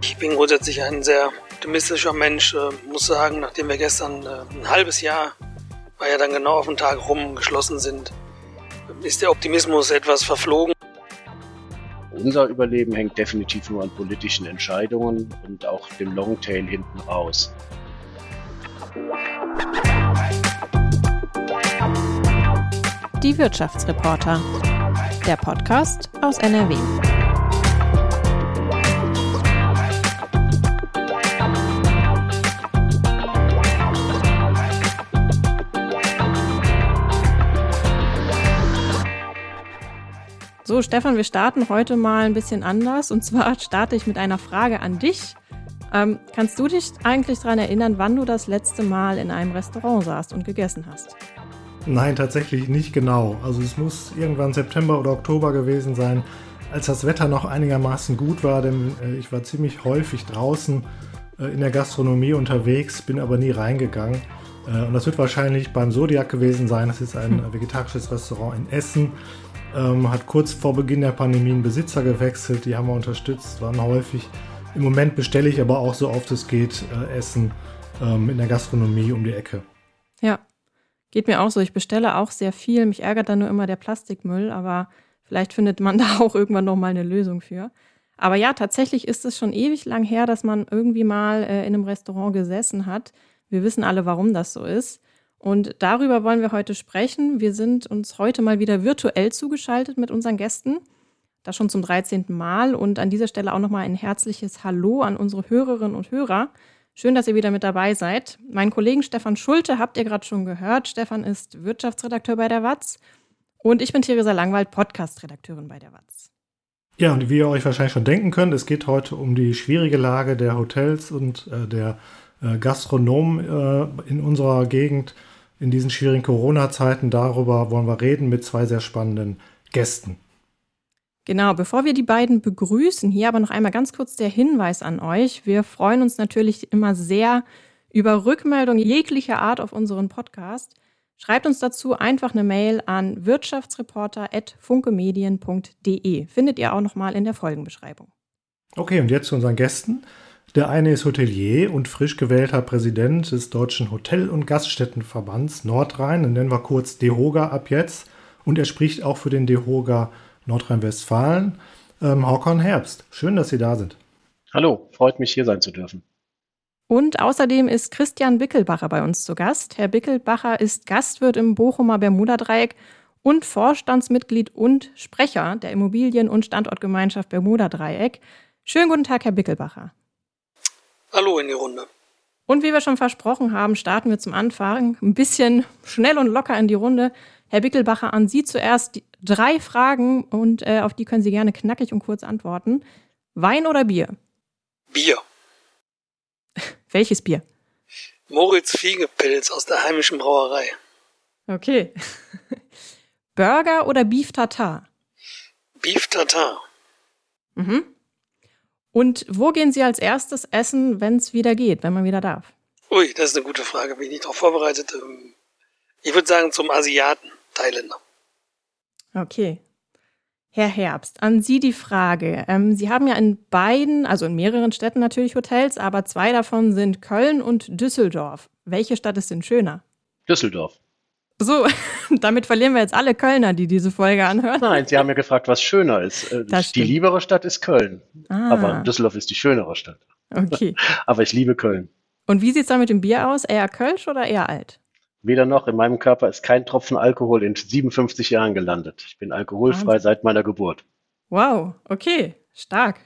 Ich bin grundsätzlich ein sehr optimistischer Mensch, äh, muss sagen, nachdem wir gestern äh, ein halbes Jahr, weil ja dann genau auf den Tag rum geschlossen sind, ist der Optimismus etwas verflogen. Unser Überleben hängt definitiv nur an politischen Entscheidungen und auch dem Longtail hinten raus. Die Wirtschaftsreporter. Der Podcast aus NRW. So, Stefan, wir starten heute mal ein bisschen anders. Und zwar starte ich mit einer Frage an dich. Ähm, kannst du dich eigentlich daran erinnern, wann du das letzte Mal in einem Restaurant saßt und gegessen hast? Nein, tatsächlich nicht genau. Also es muss irgendwann September oder Oktober gewesen sein, als das Wetter noch einigermaßen gut war, denn äh, ich war ziemlich häufig draußen äh, in der Gastronomie unterwegs, bin aber nie reingegangen. Äh, und das wird wahrscheinlich beim Zodiac gewesen sein. Das ist ein hm. vegetarisches Restaurant in Essen ähm, hat kurz vor Beginn der Pandemie einen Besitzer gewechselt, die haben wir unterstützt, waren häufig. Im Moment bestelle ich aber auch so oft es geht äh, Essen ähm, in der Gastronomie um die Ecke. Ja, geht mir auch so. Ich bestelle auch sehr viel. Mich ärgert dann nur immer der Plastikmüll, aber vielleicht findet man da auch irgendwann nochmal eine Lösung für. Aber ja, tatsächlich ist es schon ewig lang her, dass man irgendwie mal äh, in einem Restaurant gesessen hat. Wir wissen alle, warum das so ist. Und darüber wollen wir heute sprechen. Wir sind uns heute mal wieder virtuell zugeschaltet mit unseren Gästen. Das schon zum 13. Mal. Und an dieser Stelle auch nochmal ein herzliches Hallo an unsere Hörerinnen und Hörer. Schön, dass ihr wieder mit dabei seid. Meinen Kollegen Stefan Schulte habt ihr gerade schon gehört. Stefan ist Wirtschaftsredakteur bei der WAZ. Und ich bin Theresa Langwald, Podcast-Redakteurin bei der WAZ. Ja, und wie ihr euch wahrscheinlich schon denken könnt, es geht heute um die schwierige Lage der Hotels und äh, der äh, Gastronomen äh, in unserer Gegend in diesen schwierigen Corona-Zeiten. Darüber wollen wir reden mit zwei sehr spannenden Gästen. Genau, bevor wir die beiden begrüßen, hier aber noch einmal ganz kurz der Hinweis an euch. Wir freuen uns natürlich immer sehr über Rückmeldungen jeglicher Art auf unseren Podcast. Schreibt uns dazu einfach eine Mail an wirtschaftsreporter.funkemedien.de. Findet ihr auch nochmal in der Folgenbeschreibung. Okay, und jetzt zu unseren Gästen. Der eine ist Hotelier und frisch gewählter Präsident des Deutschen Hotel- und Gaststättenverbands Nordrhein, den nennen wir kurz DEHOGA ab jetzt. Und er spricht auch für den DEHOGA Nordrhein-Westfalen. Ähm, Håkon Herbst, schön, dass Sie da sind. Hallo, freut mich hier sein zu dürfen. Und außerdem ist Christian Bickelbacher bei uns zu Gast. Herr Bickelbacher ist Gastwirt im Bochumer Bermuda-Dreieck und Vorstandsmitglied und Sprecher der Immobilien- und Standortgemeinschaft Bermuda-Dreieck. Schönen guten Tag, Herr Bickelbacher. Hallo in die Runde. Und wie wir schon versprochen haben, starten wir zum Anfang ein bisschen schnell und locker in die Runde. Herr Bickelbacher, an Sie zuerst drei Fragen und äh, auf die können Sie gerne knackig und kurz antworten. Wein oder Bier? Bier. Welches Bier? Moritz Fiegepilz aus der heimischen Brauerei. Okay. Burger oder Beef Tartar? Beef Tartar. Mhm. Und wo gehen Sie als erstes essen, wenn es wieder geht, wenn man wieder darf? Ui, das ist eine gute Frage. Bin ich nicht darauf vorbereitet? Ähm, ich würde sagen zum Asiaten, Thailänder. Okay. Herr Herbst, an Sie die Frage. Ähm, Sie haben ja in beiden, also in mehreren Städten natürlich Hotels, aber zwei davon sind Köln und Düsseldorf. Welche Stadt ist denn schöner? Düsseldorf. So, damit verlieren wir jetzt alle Kölner, die diese Folge anhören. Nein, Sie haben ja gefragt, was schöner ist. Äh, das die liebere Stadt ist Köln. Ah. Aber Düsseldorf ist die schönere Stadt. Okay. Aber ich liebe Köln. Und wie sieht es da mit dem Bier aus? Eher Kölsch oder eher alt? Weder noch. In meinem Körper ist kein Tropfen Alkohol in 57 Jahren gelandet. Ich bin alkoholfrei Wahnsinn. seit meiner Geburt. Wow, okay, stark.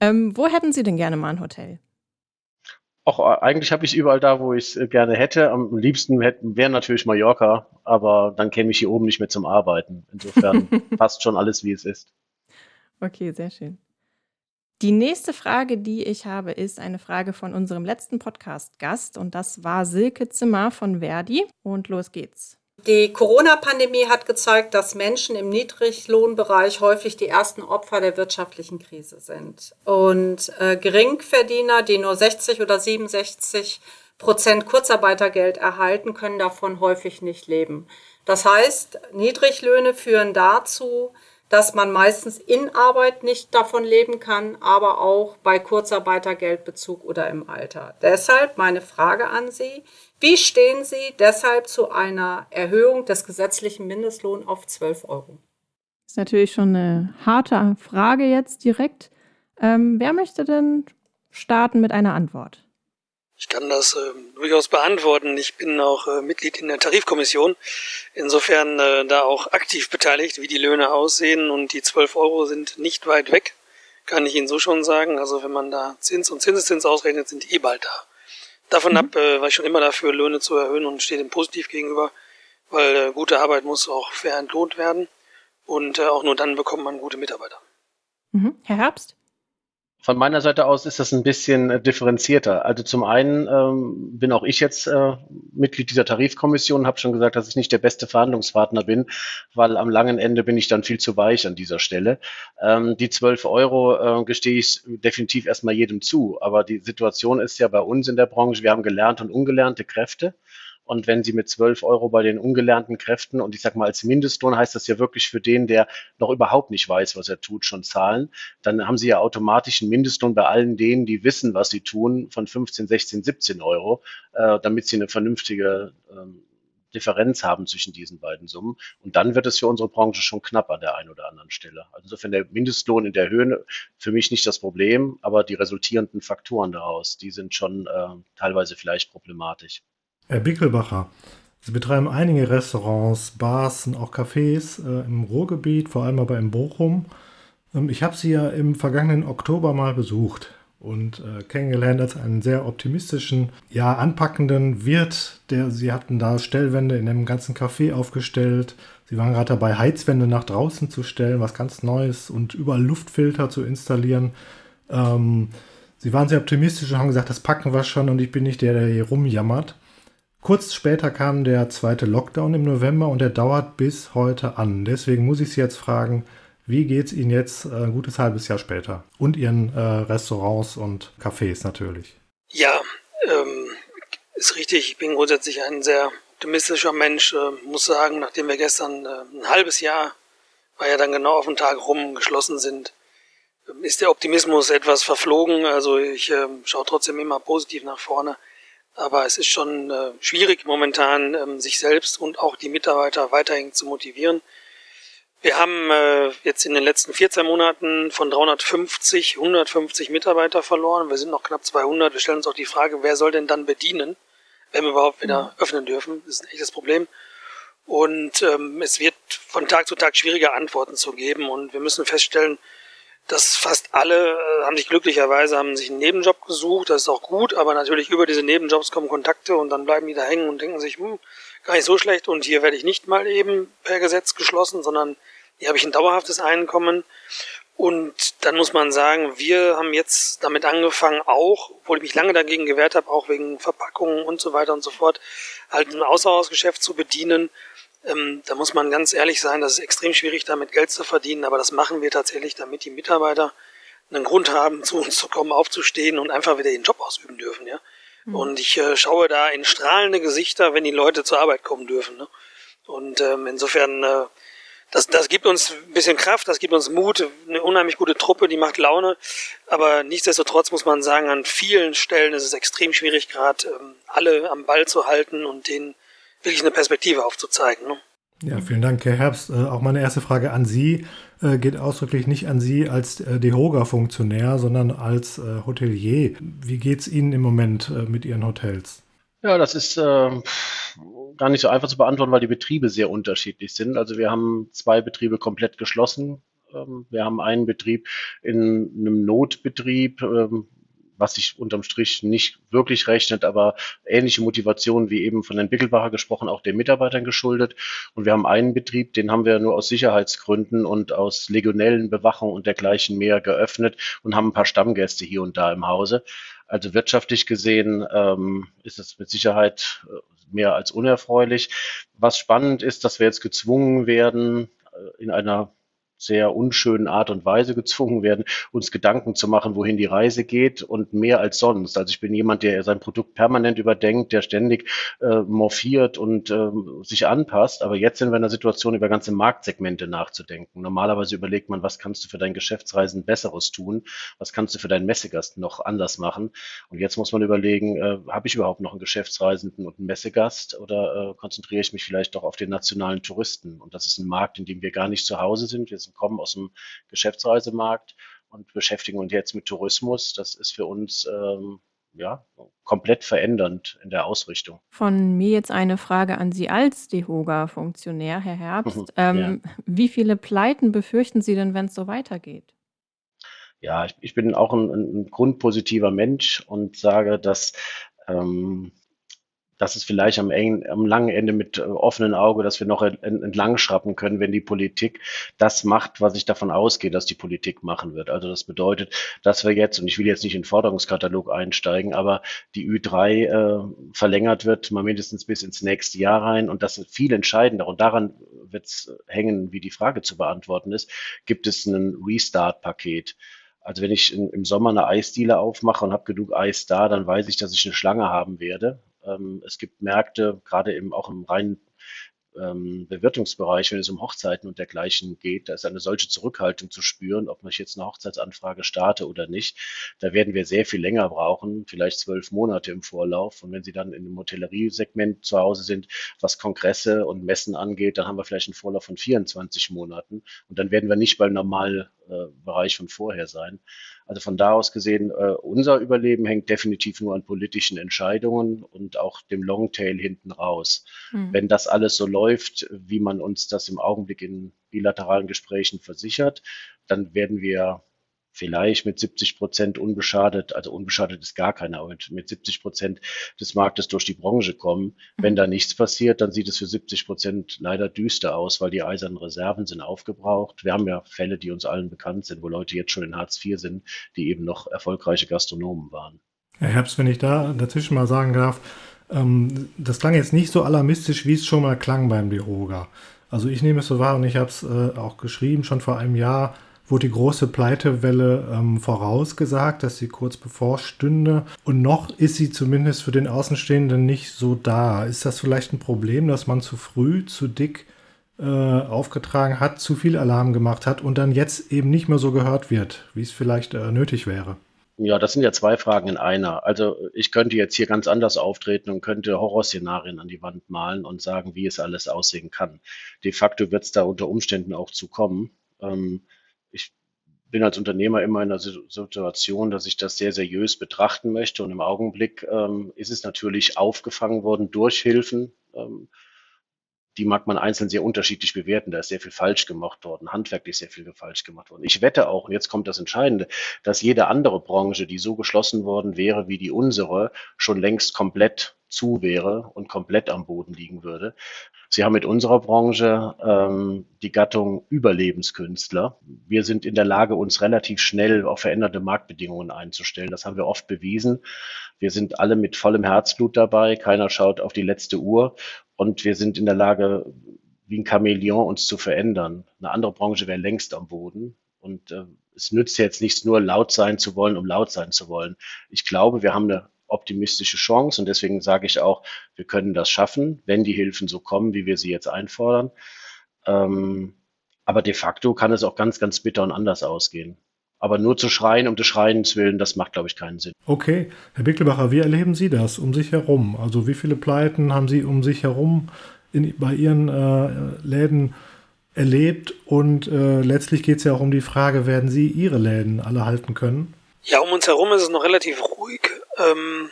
Ähm, wo hätten Sie denn gerne mal ein Hotel? Auch äh, eigentlich habe ich es überall da, wo ich es äh, gerne hätte. Am liebsten wäre natürlich Mallorca, aber dann käme ich hier oben nicht mehr zum Arbeiten. Insofern passt schon alles, wie es ist. Okay, sehr schön. Die nächste Frage, die ich habe, ist eine Frage von unserem letzten Podcast-Gast und das war Silke Zimmer von Verdi. Und los geht's. Die Corona-Pandemie hat gezeigt, dass Menschen im Niedriglohnbereich häufig die ersten Opfer der wirtschaftlichen Krise sind. Und äh, Geringverdiener, die nur 60 oder 67 Prozent Kurzarbeitergeld erhalten, können davon häufig nicht leben. Das heißt, Niedriglöhne führen dazu, dass man meistens in Arbeit nicht davon leben kann, aber auch bei Kurzarbeitergeldbezug oder im Alter. Deshalb meine Frage an Sie. Wie stehen Sie deshalb zu einer Erhöhung des gesetzlichen Mindestlohns auf 12 Euro? Das ist natürlich schon eine harte Frage jetzt direkt. Ähm, wer möchte denn starten mit einer Antwort? Ich kann das äh, durchaus beantworten. Ich bin auch äh, Mitglied in der Tarifkommission. Insofern äh, da auch aktiv beteiligt, wie die Löhne aussehen. Und die 12 Euro sind nicht weit weg, kann ich Ihnen so schon sagen. Also wenn man da Zins und Zinseszins ausrechnet, sind die eh bald da. Davon mhm. ab äh, war ich schon immer dafür, Löhne zu erhöhen und stehe dem positiv gegenüber, weil äh, gute Arbeit muss auch fair entlohnt werden. Und äh, auch nur dann bekommt man gute Mitarbeiter. Mhm. Herr Herbst? Von meiner Seite aus ist das ein bisschen äh, differenzierter. Also zum einen ähm, bin auch ich jetzt äh, Mitglied dieser Tarifkommission, habe schon gesagt, dass ich nicht der beste Verhandlungspartner bin, weil am langen Ende bin ich dann viel zu weich an dieser Stelle. Ähm, die 12 Euro äh, gestehe ich definitiv erstmal jedem zu. Aber die Situation ist ja bei uns in der Branche, wir haben gelernte und ungelernte Kräfte. Und wenn Sie mit 12 Euro bei den ungelernten Kräften und ich sage mal als Mindestlohn heißt das ja wirklich für den, der noch überhaupt nicht weiß, was er tut, schon zahlen, dann haben Sie ja automatisch einen Mindestlohn bei allen denen, die wissen, was sie tun, von 15, 16, 17 Euro, äh, damit Sie eine vernünftige ähm, Differenz haben zwischen diesen beiden Summen. Und dann wird es für unsere Branche schon knapp an der einen oder anderen Stelle. Also insofern der Mindestlohn in der Höhe für mich nicht das Problem, aber die resultierenden Faktoren daraus, die sind schon äh, teilweise vielleicht problematisch. Herr Bickelbacher, Sie betreiben einige Restaurants, Bars und auch Cafés äh, im Ruhrgebiet, vor allem aber in Bochum. Ähm, ich habe Sie ja im vergangenen Oktober mal besucht und äh, kennengelernt als einen sehr optimistischen, ja, anpackenden Wirt. Der, Sie hatten da Stellwände in dem ganzen Café aufgestellt. Sie waren gerade dabei, Heizwände nach draußen zu stellen, was ganz Neues und überall Luftfilter zu installieren. Ähm, Sie waren sehr optimistisch und haben gesagt, das packen wir schon und ich bin nicht der, der hier rumjammert. Kurz später kam der zweite Lockdown im November und der dauert bis heute an. Deswegen muss ich Sie jetzt fragen, wie geht es Ihnen jetzt äh, ein gutes halbes Jahr später? Und Ihren äh, Restaurants und Cafés natürlich. Ja, ähm, ist richtig. Ich bin grundsätzlich ein sehr optimistischer Mensch. Äh, muss sagen, nachdem wir gestern äh, ein halbes Jahr, weil ja dann genau auf den Tag rum geschlossen sind, ähm, ist der Optimismus etwas verflogen. Also ich äh, schaue trotzdem immer positiv nach vorne. Aber es ist schon äh, schwierig momentan, ähm, sich selbst und auch die Mitarbeiter weiterhin zu motivieren. Wir haben äh, jetzt in den letzten 14 Monaten von 350 150 Mitarbeiter verloren. Wir sind noch knapp 200. Wir stellen uns auch die Frage, wer soll denn dann bedienen, wenn wir überhaupt wieder mhm. öffnen dürfen. Das ist ein echtes Problem. Und ähm, es wird von Tag zu Tag schwieriger Antworten zu geben. Und wir müssen feststellen, dass fast alle äh, haben sich glücklicherweise haben sich einen Nebenjob gesucht, das ist auch gut, aber natürlich über diese Nebenjobs kommen Kontakte und dann bleiben die da hängen und denken sich, hm, gar nicht so schlecht und hier werde ich nicht mal eben per Gesetz geschlossen, sondern hier habe ich ein dauerhaftes Einkommen. Und dann muss man sagen, wir haben jetzt damit angefangen, auch, obwohl ich mich lange dagegen gewehrt habe, auch wegen Verpackungen und so weiter und so fort, halt ein Außerhausgeschäft zu bedienen ähm, da muss man ganz ehrlich sein, das ist extrem schwierig, damit Geld zu verdienen, aber das machen wir tatsächlich, damit die Mitarbeiter einen Grund haben, zu uns zu kommen, aufzustehen und einfach wieder ihren Job ausüben dürfen, ja. Mhm. Und ich äh, schaue da in strahlende Gesichter, wenn die Leute zur Arbeit kommen dürfen. Ne? Und ähm, insofern, äh, das, das gibt uns ein bisschen Kraft, das gibt uns Mut, eine unheimlich gute Truppe, die macht Laune. Aber nichtsdestotrotz muss man sagen, an vielen Stellen ist es extrem schwierig, gerade ähm, alle am Ball zu halten und denen wirklich eine Perspektive aufzuzeigen. Ne? Ja, vielen Dank, Herr Herbst. Äh, auch meine erste Frage an Sie äh, geht ausdrücklich nicht an Sie als äh, DEHOGA-Funktionär, sondern als äh, Hotelier. Wie geht es Ihnen im Moment äh, mit Ihren Hotels? Ja, das ist äh, gar nicht so einfach zu beantworten, weil die Betriebe sehr unterschiedlich sind. Also wir haben zwei Betriebe komplett geschlossen. Ähm, wir haben einen Betrieb in einem Notbetrieb, ähm, was sich unterm Strich nicht wirklich rechnet, aber ähnliche Motivationen wie eben von Herrn Bickelbacher gesprochen, auch den Mitarbeitern geschuldet. Und wir haben einen Betrieb, den haben wir nur aus Sicherheitsgründen und aus legionellen Bewachung und dergleichen mehr geöffnet und haben ein paar Stammgäste hier und da im Hause. Also wirtschaftlich gesehen ähm, ist es mit Sicherheit äh, mehr als unerfreulich. Was spannend ist, dass wir jetzt gezwungen werden, äh, in einer sehr unschönen Art und Weise gezwungen werden, uns Gedanken zu machen, wohin die Reise geht und mehr als sonst. Also ich bin jemand, der sein Produkt permanent überdenkt, der ständig äh, morphiert und äh, sich anpasst. Aber jetzt sind wir in der Situation, über ganze Marktsegmente nachzudenken. Normalerweise überlegt man, was kannst du für dein Geschäftsreisen Besseres tun? Was kannst du für deinen Messegast noch anders machen? Und jetzt muss man überlegen, äh, habe ich überhaupt noch einen Geschäftsreisenden und einen Messegast oder äh, konzentriere ich mich vielleicht doch auf den nationalen Touristen? Und das ist ein Markt, in dem wir gar nicht zu Hause sind. Wir sind kommen aus dem Geschäftsreisemarkt und beschäftigen uns jetzt mit Tourismus. Das ist für uns ähm, ja, komplett verändernd in der Ausrichtung. Von mir jetzt eine Frage an Sie als DEHOGA-Funktionär, Herr Herbst. Mhm, ähm, ja. Wie viele Pleiten befürchten Sie denn, wenn es so weitergeht? Ja, ich, ich bin auch ein, ein, grundpositiver Mensch und sage, dass ähm, das ist vielleicht am, engen, am langen Ende mit äh, offenen Auge, dass wir noch entlang schrappen können, wenn die Politik das macht, was ich davon ausgehe, dass die Politik machen wird. Also das bedeutet, dass wir jetzt, und ich will jetzt nicht in den Forderungskatalog einsteigen, aber die Ü3 äh, verlängert wird, mal mindestens bis ins nächste Jahr rein. Und das ist viel entscheidender. Und daran wird es hängen, wie die Frage zu beantworten ist. Gibt es ein Restart-Paket? Also wenn ich im Sommer eine Eisdiele aufmache und habe genug Eis da, dann weiß ich, dass ich eine Schlange haben werde. Ähm, es gibt Märkte, gerade eben auch im reinen ähm, Bewirtungsbereich, wenn es um Hochzeiten und dergleichen geht, da ist eine solche Zurückhaltung zu spüren, ob man jetzt eine Hochzeitsanfrage starte oder nicht. Da werden wir sehr viel länger brauchen, vielleicht zwölf Monate im Vorlauf. Und wenn Sie dann in dem Hotelleriesegment zu Hause sind, was Kongresse und Messen angeht, dann haben wir vielleicht einen Vorlauf von 24 Monaten. Und dann werden wir nicht beim Normalbereich von vorher sein. Also von da aus gesehen, äh, unser Überleben hängt definitiv nur an politischen Entscheidungen und auch dem Longtail hinten raus. Mhm. Wenn das alles so läuft, wie man uns das im Augenblick in bilateralen Gesprächen versichert, dann werden wir vielleicht mit 70 Prozent unbeschadet, also unbeschadet ist gar keiner, aber mit 70 Prozent des Marktes durch die Branche kommen. Wenn da nichts passiert, dann sieht es für 70 Prozent leider düster aus, weil die eisernen Reserven sind aufgebraucht. Wir haben ja Fälle, die uns allen bekannt sind, wo Leute jetzt schon in Hartz IV sind, die eben noch erfolgreiche Gastronomen waren. Herr Herbst, wenn ich da dazwischen mal sagen darf, ähm, das klang jetzt nicht so alarmistisch, wie es schon mal klang beim Deroga. Also ich nehme es so wahr und ich habe es äh, auch geschrieben, schon vor einem Jahr, wurde die große Pleitewelle ähm, vorausgesagt, dass sie kurz bevorstünde. Und noch ist sie zumindest für den Außenstehenden nicht so da. Ist das vielleicht ein Problem, dass man zu früh, zu dick äh, aufgetragen hat, zu viel Alarm gemacht hat und dann jetzt eben nicht mehr so gehört wird, wie es vielleicht äh, nötig wäre? Ja, das sind ja zwei Fragen in einer. Also ich könnte jetzt hier ganz anders auftreten und könnte Horrorszenarien an die Wand malen und sagen, wie es alles aussehen kann. De facto wird es da unter Umständen auch zu kommen. Ähm, ich bin als Unternehmer immer in der Situation, dass ich das sehr seriös betrachten möchte. Und im Augenblick ähm, ist es natürlich aufgefangen worden durch Hilfen. Ähm, die mag man einzeln sehr unterschiedlich bewerten. Da ist sehr viel falsch gemacht worden, handwerklich sehr viel falsch gemacht worden. Ich wette auch, und jetzt kommt das Entscheidende, dass jede andere Branche, die so geschlossen worden wäre wie die unsere, schon längst komplett zu wäre und komplett am Boden liegen würde. Sie haben mit unserer Branche ähm, die Gattung Überlebenskünstler. Wir sind in der Lage, uns relativ schnell auf veränderte Marktbedingungen einzustellen. Das haben wir oft bewiesen. Wir sind alle mit vollem Herzblut dabei. Keiner schaut auf die letzte Uhr. Und wir sind in der Lage, wie ein Chamäleon uns zu verändern. Eine andere Branche wäre längst am Boden. Und äh, es nützt jetzt nichts nur laut sein zu wollen, um laut sein zu wollen. Ich glaube, wir haben eine optimistische Chance und deswegen sage ich auch, wir können das schaffen, wenn die Hilfen so kommen, wie wir sie jetzt einfordern. Ähm, aber de facto kann es auch ganz, ganz bitter und anders ausgehen. Aber nur zu schreien um des Schreiens willen, das macht, glaube ich, keinen Sinn. Okay, Herr Bickelbacher, wie erleben Sie das um sich herum? Also wie viele Pleiten haben Sie um sich herum in, bei Ihren äh, Läden erlebt? Und äh, letztlich geht es ja auch um die Frage, werden Sie Ihre Läden alle halten können? Ja, um uns herum ist es noch relativ ruhig. Ähm,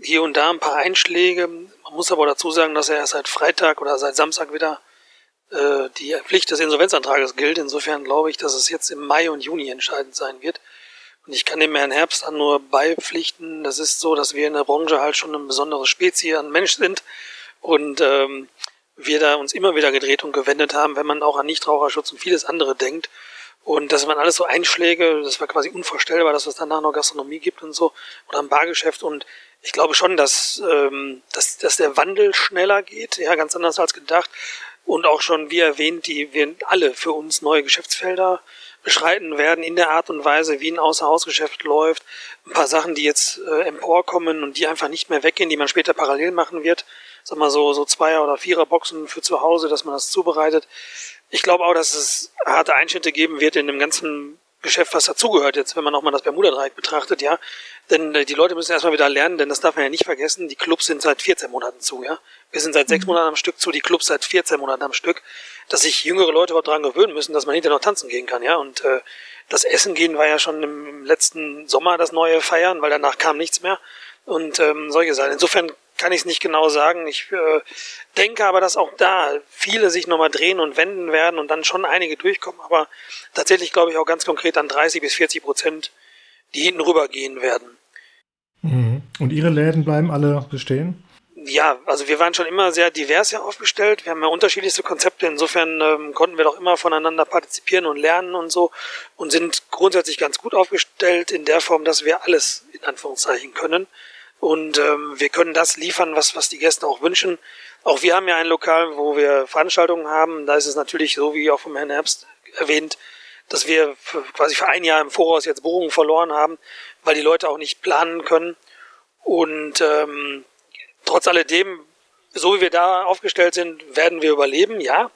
hier und da ein paar Einschläge. Man muss aber dazu sagen, dass er erst seit Freitag oder seit Samstag wieder äh, die Pflicht des Insolvenzantrages gilt. Insofern glaube ich, dass es jetzt im Mai und Juni entscheidend sein wird. Und ich kann dem Herrn Herbst dann nur beipflichten. Das ist so, dass wir in der Branche halt schon ein besonderes Spezies an Mensch sind und ähm, wir da uns immer wieder gedreht und gewendet haben, wenn man auch an Nichtraucherschutz und vieles andere denkt. Und das waren alles so Einschläge, das war quasi unvorstellbar, dass es danach noch Gastronomie gibt und so oder ein Bargeschäft. Und ich glaube schon, dass, ähm, dass, dass der Wandel schneller geht, ja, ganz anders als gedacht. Und auch schon, wie erwähnt, die wir alle für uns neue Geschäftsfelder beschreiten werden in der Art und Weise, wie ein Außerhausgeschäft läuft. Ein paar Sachen, die jetzt äh, emporkommen und die einfach nicht mehr weggehen, die man später parallel machen wird. Sag mal so, so Zweier- oder Vierer-Boxen für zu Hause, dass man das zubereitet. Ich glaube auch, dass es harte Einschnitte geben wird in dem ganzen Geschäft, was dazugehört jetzt, wenn man auch mal das Bermuda-Dreieck betrachtet, ja. Denn äh, die Leute müssen erstmal wieder lernen, denn das darf man ja nicht vergessen, die Clubs sind seit 14 Monaten zu, ja. Wir sind seit sechs mhm. Monaten am Stück zu, die Clubs seit 14 Monaten am Stück, dass sich jüngere Leute überhaupt daran gewöhnen müssen, dass man hinterher noch tanzen gehen kann, ja. Und äh, das Essen gehen war ja schon im, letzten Sommer das neue Feiern, weil danach kam nichts mehr. Und ähm, solche Sachen. Insofern kann ich es nicht genau sagen. Ich äh, denke aber, dass auch da viele sich nochmal drehen und wenden werden und dann schon einige durchkommen. Aber tatsächlich glaube ich auch ganz konkret an 30 bis 40 Prozent, die hinten rübergehen werden. Mhm. Und Ihre Läden bleiben alle bestehen? Ja, also wir waren schon immer sehr divers ja aufgestellt. Wir haben ja unterschiedlichste Konzepte. Insofern ähm, konnten wir doch immer voneinander partizipieren und lernen und so und sind grundsätzlich ganz gut aufgestellt in der Form, dass wir alles in Anführungszeichen können. Und ähm, wir können das liefern, was, was die Gäste auch wünschen. Auch wir haben ja ein Lokal, wo wir Veranstaltungen haben. Da ist es natürlich so, wie auch vom Herrn Herbst erwähnt, dass wir für, quasi für ein Jahr im Voraus jetzt Buchungen verloren haben, weil die Leute auch nicht planen können. Und ähm, trotz alledem, so wie wir da aufgestellt sind, werden wir überleben, ja.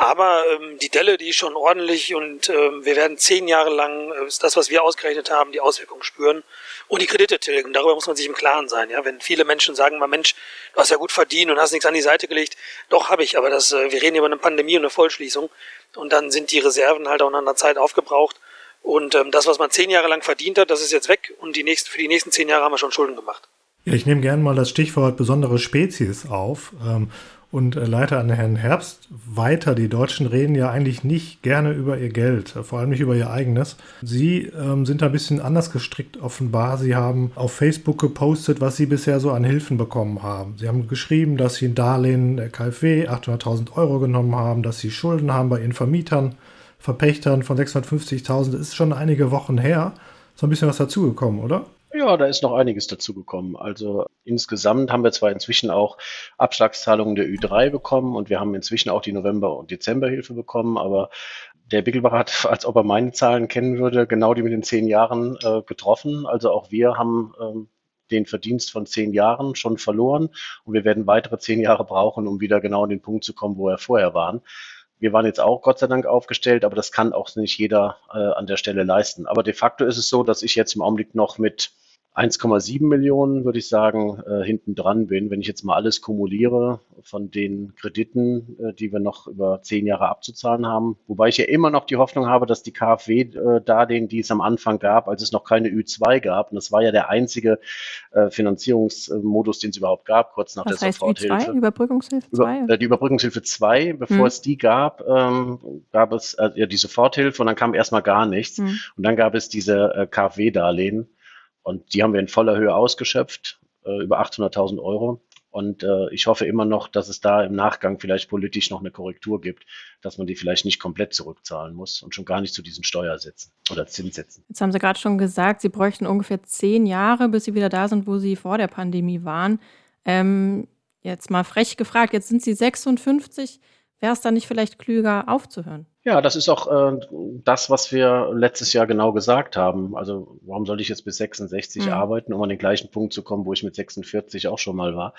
Aber ähm, die Delle, die ist schon ordentlich und ähm, wir werden zehn Jahre lang, äh, das, was wir ausgerechnet haben, die Auswirkungen spüren und die Kredite tilgen. Darüber muss man sich im Klaren sein. Ja, wenn viele Menschen sagen, mal Mensch, du hast ja gut verdient und hast nichts an die Seite gelegt, doch habe ich. Aber das, äh, wir reden über eine Pandemie und eine Vollschließung und dann sind die Reserven halt auch nach einer Zeit aufgebraucht. Und ähm, das, was man zehn Jahre lang verdient hat, das ist jetzt weg und die nächsten, für die nächsten zehn Jahre haben wir schon Schulden gemacht. Ja, ich nehme gerne mal das Stichwort besondere Spezies auf. Ähm, und äh, leite an Herrn Herbst weiter. Die Deutschen reden ja eigentlich nicht gerne über ihr Geld, vor allem nicht über ihr eigenes. Sie ähm, sind ein bisschen anders gestrickt offenbar. Sie haben auf Facebook gepostet, was Sie bisher so an Hilfen bekommen haben. Sie haben geschrieben, dass Sie ein Darlehen der KfW 800.000 Euro genommen haben, dass Sie Schulden haben bei Ihren Vermietern, Verpächtern von 650.000. Das ist schon einige Wochen her. So ein bisschen was dazugekommen, oder? Ja, da ist noch einiges dazugekommen. Also insgesamt haben wir zwar inzwischen auch Abschlagszahlungen der Ü3 bekommen und wir haben inzwischen auch die November- und Dezemberhilfe bekommen, aber der Bickelbach hat, als ob er meine Zahlen kennen würde, genau die mit den zehn Jahren äh, getroffen. Also auch wir haben ähm, den Verdienst von zehn Jahren schon verloren und wir werden weitere zehn Jahre brauchen, um wieder genau an den Punkt zu kommen, wo wir vorher waren. Wir waren jetzt auch Gott sei Dank aufgestellt, aber das kann auch nicht jeder äh, an der Stelle leisten. Aber de facto ist es so, dass ich jetzt im Augenblick noch mit 1,7 Millionen, würde ich sagen, äh, hinten dran bin. Wenn ich jetzt mal alles kumuliere von den Krediten, äh, die wir noch über zehn Jahre abzuzahlen haben. Wobei ich ja immer noch die Hoffnung habe, dass die KfW-Darlehen, äh, die es am Anfang gab, als es noch keine Ü2 gab, und das war ja der einzige äh, Finanzierungsmodus, den es überhaupt gab, kurz nach Was der heißt Soforthilfe. Ü2? Überbrückungshilfe 2? Über, äh, die Überbrückungshilfe 2, bevor hm. es die gab, ähm, gab es äh, ja die Soforthilfe und dann kam erstmal gar nichts. Hm. Und dann gab es diese KfW-Darlehen. Und die haben wir in voller Höhe ausgeschöpft, äh, über 800.000 Euro. Und äh, ich hoffe immer noch, dass es da im Nachgang vielleicht politisch noch eine Korrektur gibt, dass man die vielleicht nicht komplett zurückzahlen muss und schon gar nicht zu diesen Steuersätzen oder Zinssätzen. Jetzt haben Sie gerade schon gesagt, Sie bräuchten ungefähr zehn Jahre, bis Sie wieder da sind, wo Sie vor der Pandemie waren. Ähm, jetzt mal frech gefragt, jetzt sind Sie 56. Wäre es dann nicht vielleicht klüger aufzuhören? Ja, das ist auch äh, das, was wir letztes Jahr genau gesagt haben. Also warum soll ich jetzt bis 66 mhm. arbeiten, um an den gleichen Punkt zu kommen, wo ich mit 46 auch schon mal war?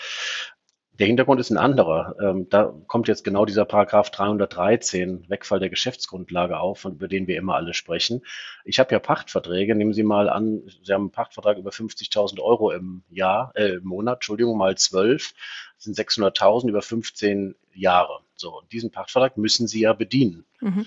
Der Hintergrund ist ein anderer. Ähm, da kommt jetzt genau dieser Paragraph 313, Wegfall der Geschäftsgrundlage auf, über den wir immer alle sprechen. Ich habe ja Pachtverträge. Nehmen Sie mal an, Sie haben einen Pachtvertrag über 50.000 Euro im Jahr, äh, im Monat, Entschuldigung, mal 12, sind 600.000 über 15 Jahre. So, diesen Pachtvertrag müssen Sie ja bedienen. Mhm.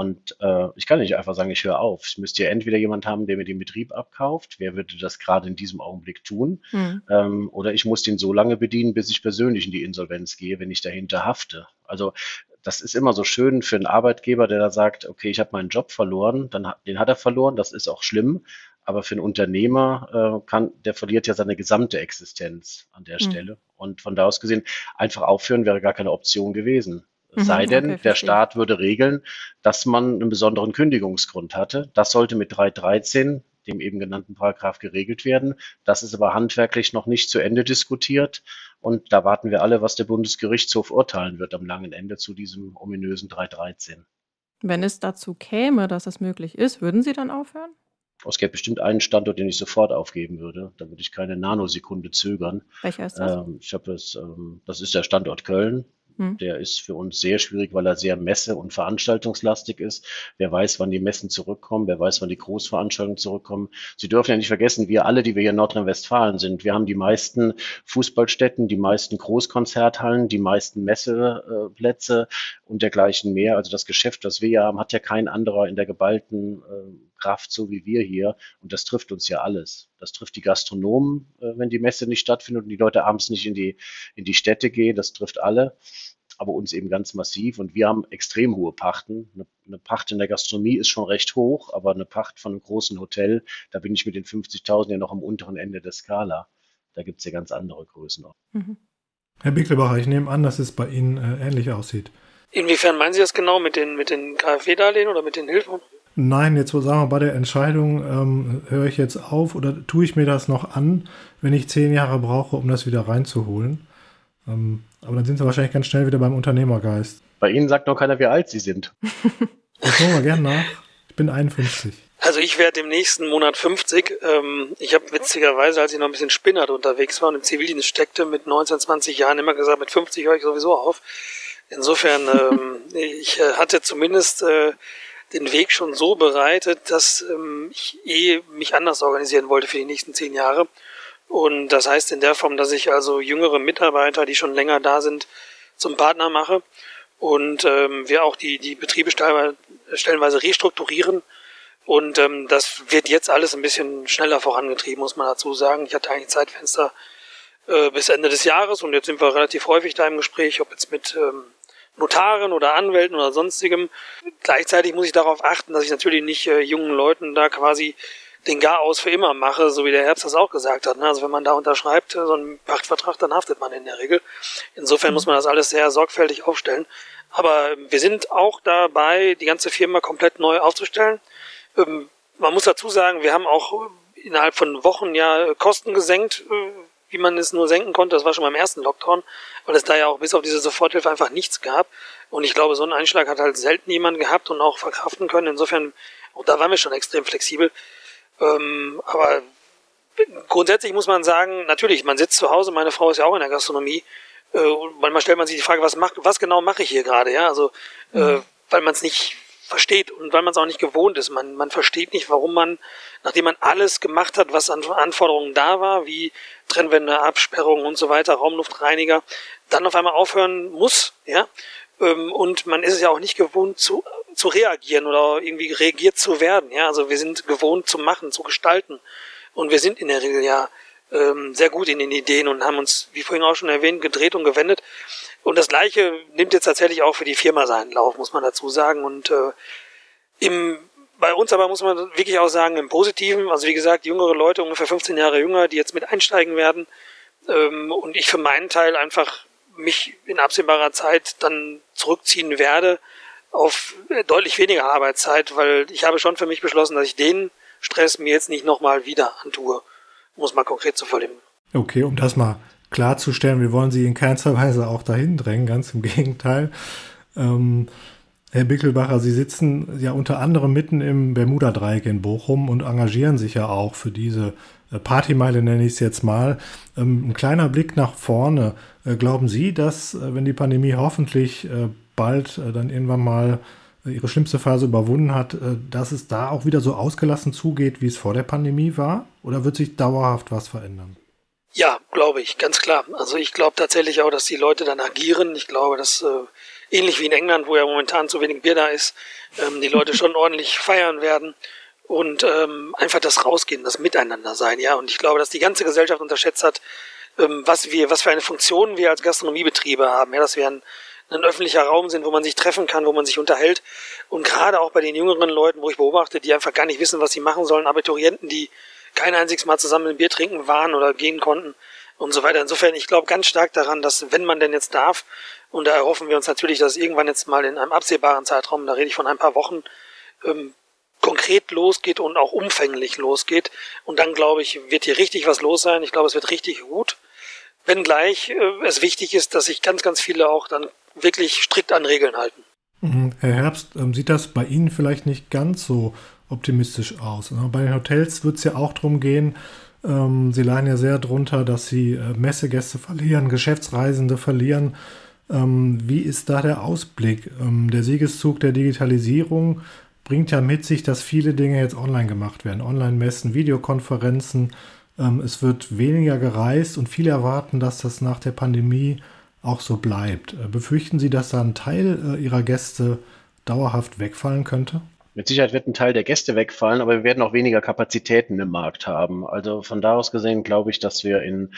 Und äh, ich kann nicht einfach sagen, ich höre auf. Ich müsste ja entweder jemand haben, der mir den Betrieb abkauft. Wer würde das gerade in diesem Augenblick tun? Mhm. Ähm, oder ich muss den so lange bedienen, bis ich persönlich in die Insolvenz gehe, wenn ich dahinter hafte. Also das ist immer so schön für einen Arbeitgeber, der da sagt, okay, ich habe meinen Job verloren, dann den hat er verloren, das ist auch schlimm. Aber für einen Unternehmer äh, kann, der verliert ja seine gesamte Existenz an der mhm. Stelle. Und von da aus gesehen, einfach aufhören wäre gar keine Option gewesen. Mhm, Sei denn, okay, der Staat würde regeln, dass man einen besonderen Kündigungsgrund hatte. Das sollte mit 313 dem eben genannten Paragraph geregelt werden. Das ist aber handwerklich noch nicht zu Ende diskutiert. Und da warten wir alle, was der Bundesgerichtshof urteilen wird am langen Ende zu diesem ominösen 313. Wenn es dazu käme, dass es möglich ist, würden Sie dann aufhören? Es gäbe bestimmt einen Standort, den ich sofort aufgeben würde. Da würde ich keine Nanosekunde zögern. Welcher ist das? Ähm, ich habe es, ähm, das ist der Standort Köln. Hm. Der ist für uns sehr schwierig, weil er sehr messe- und veranstaltungslastig ist. Wer weiß, wann die Messen zurückkommen, wer weiß, wann die Großveranstaltungen zurückkommen. Sie dürfen ja nicht vergessen, wir alle, die wir hier in Nordrhein-Westfalen sind, wir haben die meisten Fußballstätten, die meisten Großkonzerthallen, die meisten Messeplätze und dergleichen mehr. Also das Geschäft, das wir hier haben, hat ja kein anderer in der geballten äh, Kraft, so wie wir hier. Und das trifft uns ja alles. Das trifft die Gastronomen, äh, wenn die Messe nicht stattfindet und die Leute abends nicht in die, in die Städte gehen. Das trifft alle aber uns eben ganz massiv. Und wir haben extrem hohe Pachten. Eine, eine, Pacht in der Gastronomie ist schon recht hoch, aber eine Pacht von einem großen Hotel, da bin ich mit den 50.000 ja noch am unteren Ende der Skala. Da gibt es ja ganz andere Größen. Mhm. Herr Bickelbacher, ich nehme an, dass es bei Ihnen äh, ähnlich aussieht. Inwiefern meinen Sie das genau mit den, mit den KfW-Darlehen oder mit den Hilfen? Nein, jetzt sagen wir bei der Entscheidung, ähm, höre ich jetzt auf oder tue ich mir das noch an, wenn ich zehn Jahre brauche, um das wieder reinzuholen? Ähm, aber dann sind sie wahrscheinlich ganz schnell wieder beim Unternehmergeist. Bei Ihnen sagt noch keiner, wie alt Sie sind. Das holen wir gerne nach. Ich bin 51. Also ich werde im nächsten Monat 50. Ähm, ich habe witzigerweise, als ich noch ein bisschen spinnert unterwegs war und im Zivildienst steckte, mit 19, 20 Jahren immer gesagt, mit 50 höre ich sowieso auf. Insofern, ähm, ich äh, hatte zumindest äh, den Weg schon so bereitet, dass ähm, ich eh mich anders organisieren wollte für die nächsten zehn Jahre. Und das heißt in der Form, dass ich also jüngere Mitarbeiter, die schon länger da sind, zum Partner mache und ähm, wir auch die, die Betriebe stellenweise restrukturieren. Und ähm, das wird jetzt alles ein bisschen schneller vorangetrieben, muss man dazu sagen. Ich hatte eigentlich Zeitfenster äh, bis Ende des Jahres und jetzt sind wir relativ häufig da im Gespräch, ob jetzt mit ähm, Notaren oder Anwälten oder sonstigem. Gleichzeitig muss ich darauf achten, dass ich natürlich nicht äh, jungen Leuten da quasi den Garaus für immer mache, so wie der Herbst das auch gesagt hat. Ne? Also wenn man da unterschreibt, so einen Pachtvertrag, dann haftet man in der Regel. Insofern mhm. muss man das alles sehr sorgfältig aufstellen. Aber wir sind auch dabei, die ganze Firma komplett neu aufzustellen. Ähm, man muss dazu sagen, wir haben auch innerhalb von Wochen ja Kosten gesenkt, äh, wie man es nur senken konnte. Das war schon beim ersten Lockdown, weil es da ja auch bis auf diese Soforthilfe einfach nichts gab. Und ich glaube, so einen Einschlag hat halt selten jemand gehabt und auch verkraften können. Insofern, auch da waren wir schon extrem flexibel. Ähm, aber grundsätzlich muss man sagen, natürlich, man sitzt zu Hause, meine Frau ist ja auch in der Gastronomie. Äh, und manchmal stellt man sich die Frage, was, macht, was genau mache ich hier gerade? Ja, also, äh, mhm. äh, weil man es nicht versteht und weil man es auch nicht gewohnt ist. Man, man versteht nicht, warum man, nachdem man alles gemacht hat, was an Anforderungen da war, wie Trennwände, Absperrungen und so weiter, Raumluftreiniger, dann auf einmal aufhören muss, ja. Ähm, und man ist es ja auch nicht gewohnt zu zu reagieren oder irgendwie reagiert zu werden. Ja, also wir sind gewohnt zu machen, zu gestalten. Und wir sind in der Regel ja ähm, sehr gut in den Ideen und haben uns, wie vorhin auch schon erwähnt, gedreht und gewendet. Und das Gleiche nimmt jetzt tatsächlich auch für die Firma seinen Lauf, muss man dazu sagen. Und äh, im, bei uns aber muss man wirklich auch sagen, im Positiven, also wie gesagt, jüngere Leute, ungefähr 15 Jahre jünger, die jetzt mit einsteigen werden. Ähm, und ich für meinen Teil einfach mich in absehbarer Zeit dann zurückziehen werde auf deutlich weniger Arbeitszeit, weil ich habe schon für mich beschlossen, dass ich den Stress mir jetzt nicht nochmal wieder antue, um es mal konkret zu vernehmen. Okay, um das mal klarzustellen, wir wollen Sie in keinster Weise auch dahin drängen, ganz im Gegenteil. Ähm, Herr Bickelbacher, Sie sitzen ja unter anderem mitten im Bermuda-Dreieck in Bochum und engagieren sich ja auch für diese äh, Partymeile, nenne ich es jetzt mal. Ähm, ein kleiner Blick nach vorne. Äh, glauben Sie, dass, äh, wenn die Pandemie hoffentlich bald dann irgendwann mal ihre schlimmste Phase überwunden hat, dass es da auch wieder so ausgelassen zugeht, wie es vor der Pandemie war? Oder wird sich dauerhaft was verändern? Ja, glaube ich, ganz klar. Also ich glaube tatsächlich auch, dass die Leute dann agieren. Ich glaube, dass äh, ähnlich wie in England, wo ja momentan zu wenig Bier da ist, ähm, die Leute schon ordentlich feiern werden und ähm, einfach das Rausgehen, das Miteinander sein, ja. Und ich glaube, dass die ganze Gesellschaft unterschätzt hat, ähm, was wir, was für eine Funktion wir als Gastronomiebetriebe haben, ja, dass wir ein ein öffentlicher Raum sind, wo man sich treffen kann, wo man sich unterhält. Und gerade auch bei den jüngeren Leuten, wo ich beobachte, die einfach gar nicht wissen, was sie machen sollen, Abiturienten, die kein einziges Mal zusammen ein Bier trinken waren oder gehen konnten und so weiter. Insofern, ich glaube ganz stark daran, dass wenn man denn jetzt darf, und da erhoffen wir uns natürlich, dass irgendwann jetzt mal in einem absehbaren Zeitraum, da rede ich von ein paar Wochen, ähm, konkret losgeht und auch umfänglich losgeht. Und dann, glaube ich, wird hier richtig was los sein. Ich glaube, es wird richtig gut. Wenngleich äh, es wichtig ist, dass sich ganz, ganz viele auch dann wirklich strikt an Regeln halten. Mhm. Herr Herbst, ähm, sieht das bei Ihnen vielleicht nicht ganz so optimistisch aus? Bei den Hotels wird es ja auch darum gehen, ähm, Sie leiden ja sehr drunter, dass Sie äh, Messegäste verlieren, Geschäftsreisende verlieren. Ähm, wie ist da der Ausblick? der Siegeszug der Digitalisierung bringt ja mit sich, dass viele Dinge jetzt online gemacht werden. Online-Messen, Videokonferenzen. es wird weniger gereist und viele erwarten, dass das nach der Pandemie auch so bleibt. Äh, befürchten Sie, dass da ein Teil äh, Ihrer Gäste dauerhaft wegfallen könnte? Mit Sicherheit wird ein Teil der Gäste wegfallen, aber wir werden auch weniger Kapazitäten im Markt haben. Also von da aus gesehen glaube ich, dass wir in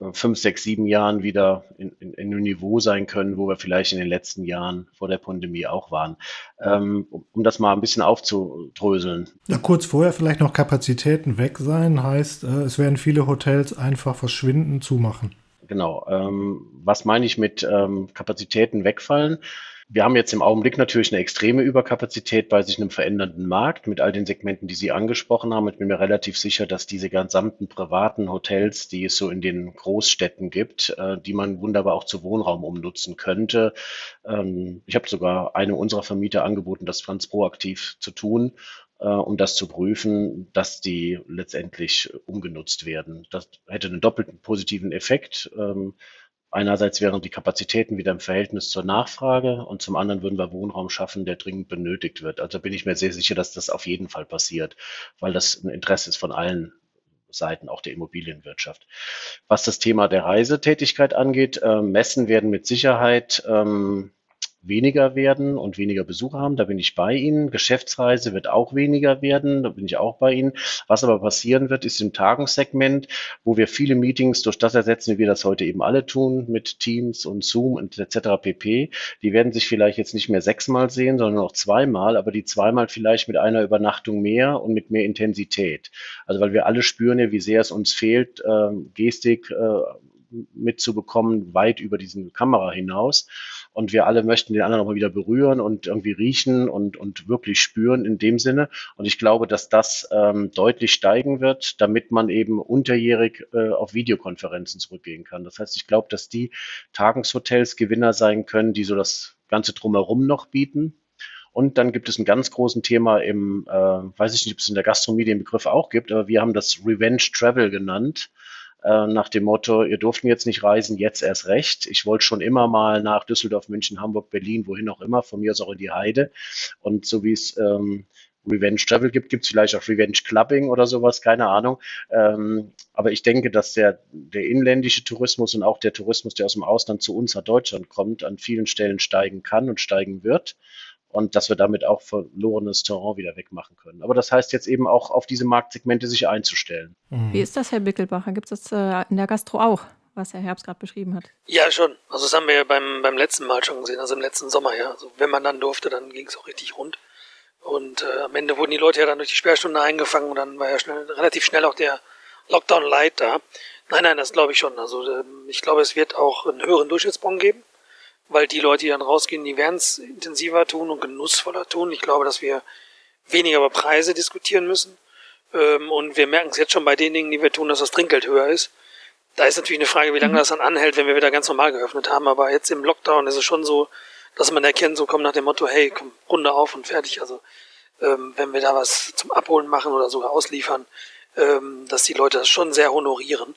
äh, fünf, sechs, sieben Jahren wieder in, in, in einem Niveau sein können, wo wir vielleicht in den letzten Jahren vor der Pandemie auch waren. Ähm, um das mal ein bisschen aufzudröseln. Ja, kurz vorher vielleicht noch Kapazitäten weg sein, heißt, es werden viele Hotels einfach verschwinden, zumachen. Genau. Ähm, was meine ich mit ähm, Kapazitäten wegfallen? Wir haben jetzt im Augenblick natürlich eine extreme Überkapazität bei sich einem verändernden Markt mit all den Segmenten, die Sie angesprochen haben. Ich bin mir relativ sicher, dass diese gesamten privaten Hotels, die es so in den Großstädten gibt, äh, die man wunderbar auch zu Wohnraum umnutzen könnte. Ähm, ich habe sogar eine unserer Vermieter angeboten, das ganz proaktiv zu tun äh, um das zu prüfen, dass die letztendlich umgenutzt werden. Das hätte einen doppelten positiven Effekt. Einerseits wären die Kapazitäten wieder im Verhältnis zur Nachfrage und zum anderen würden wir Wohnraum schaffen, der dringend benötigt wird. Also bin ich mir sehr sicher, dass das auf jeden Fall passiert, weil das ein Interesse ist von allen Seiten auch der Immobilienwirtschaft. Was das Thema der Reisetätigkeit angeht, äh, Messen werden mit Sicherheit ähm, weniger werden und weniger Besucher haben. Da bin ich bei Ihnen. Geschäftsreise wird auch weniger werden. Da bin ich auch bei Ihnen. Was aber passieren wird, ist im Tagungssegment, wo wir viele Meetings durch das ersetzen, wie wir das heute eben alle tun, mit Teams und Zoom und etc. pp. Die werden sich vielleicht jetzt nicht mehr sechsmal sehen, sondern noch zweimal, aber die zweimal vielleicht mit einer Übernachtung mehr und mit mehr Intensität. Also weil wir alle spüren ja, wie sehr es uns fehlt, äh, Gestik äh, mitzubekommen, weit über diesen Kamera hinaus und wir alle möchten den anderen auch mal wieder berühren und irgendwie riechen und, und wirklich spüren in dem Sinne. Und ich glaube, dass das ähm, deutlich steigen wird, damit man eben unterjährig äh, auf Videokonferenzen zurückgehen kann. Das heißt, ich glaube, dass die Tagungshotels Gewinner sein können, die so das Ganze drumherum noch bieten. Und dann gibt es ein ganz großen Thema im, äh, weiß ich nicht, ob es in der Gastronomie den Begriff auch gibt, aber wir haben das Revenge Travel genannt äh, nach dem Motto, ihr durften jetzt nicht reisen, jetzt erst recht. Ich wollte schon immer mal nach Düsseldorf, München, Hamburg, Berlin, wohin auch immer, von mir aus auch in die Heide. Und so wie es ähm, Revenge Travel gibt, gibt es vielleicht auch Revenge Clubbing oder sowas, keine Ahnung. Ähm, aber ich denke, dass der, der inländische Tourismus und auch der Tourismus, der aus dem Ausland zu uns nach Deutschland kommt, an vielen Stellen steigen kann und steigen wird und dass wir damit auch verlorenes Terrain wieder wegmachen können. Aber das heißt jetzt eben auch auf diese Marktsegmente sich einzustellen. Mhm. Wie ist das, Herr Bickelbacher? Gibt es das äh, in der Gastro auch, was Herr Herbst gerade beschrieben hat? Ja, schon. Also das haben wir ja beim, beim letzten Mal schon gesehen, also im letzten Sommer, ja. Also wenn man dann durfte, dann ging es auch richtig rund. Und äh, am Ende wurden die Leute ja dann durch die Sperrstunde eingefangen und dann war ja schnell, relativ schnell auch der Lockdown Light da. Nein, nein, das glaube ich schon. Also äh, ich glaube, es wird auch einen höheren Durchschnittsbon geben weil die Leute, die dann rausgehen, die werden es intensiver tun und genussvoller tun. Ich glaube, dass wir weniger über Preise diskutieren müssen. Ähm, und wir merken es jetzt schon bei den Dingen, die wir tun, dass das Trinkgeld höher ist. Da ist natürlich eine Frage, wie lange mhm. das dann anhält, wenn wir wieder ganz normal geöffnet haben. Aber jetzt im Lockdown ist es schon so, dass man erkennt, so kommt nach dem Motto, hey, komm, Runde auf und fertig. Also ähm, wenn wir da was zum Abholen machen oder sogar ausliefern, ähm, dass die Leute das schon sehr honorieren.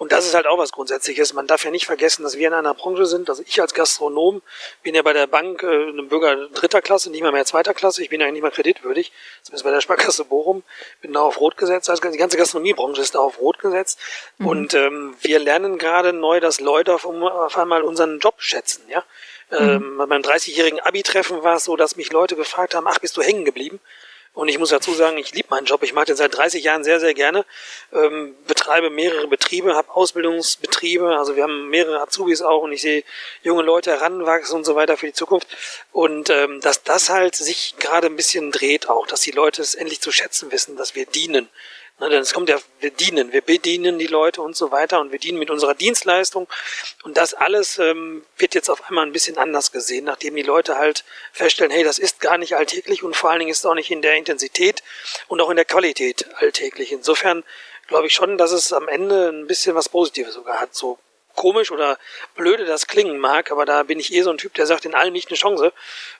Und das ist halt auch was Grundsätzliches. Man darf ja nicht vergessen, dass wir in einer Branche sind. Also ich als Gastronom bin ja bei der Bank äh, ein Bürger dritter Klasse, nicht mal mehr zweiter Klasse. Ich bin ja nicht mal kreditwürdig. Zumindest bei der Sparkasse Bochum. Bin da auf Rot gesetzt. Also die ganze Gastronomiebranche ist da auf Rot gesetzt. Mhm. Und ähm, wir lernen gerade neu, dass Leute auf, auf einmal unseren Job schätzen. Ja. Mhm. Ähm, bei meinem 30-jährigen Abi-Treffen war es so, dass mich Leute gefragt haben, ach, bist du hängen geblieben? Und ich muss dazu sagen, ich liebe meinen Job. Ich mache den seit 30 Jahren sehr, sehr gerne. Ähm, betreibe mehrere Betriebe, habe Ausbildungsbetriebe. Also wir haben mehrere Azubis auch und ich sehe junge Leute heranwachsen und so weiter für die Zukunft. Und ähm, dass das halt sich gerade ein bisschen dreht auch, dass die Leute es endlich zu schätzen wissen, dass wir dienen Ne, denn es kommt ja, wir dienen, wir bedienen die Leute und so weiter und wir dienen mit unserer Dienstleistung. Und das alles ähm, wird jetzt auf einmal ein bisschen anders gesehen, nachdem die Leute halt feststellen, hey, das ist gar nicht alltäglich und vor allen Dingen ist es auch nicht in der Intensität und auch in der Qualität alltäglich. Insofern glaube ich schon, dass es am Ende ein bisschen was Positives sogar hat. So komisch oder blöde das klingen mag, aber da bin ich eh so ein Typ, der sagt, in allem nicht eine Chance.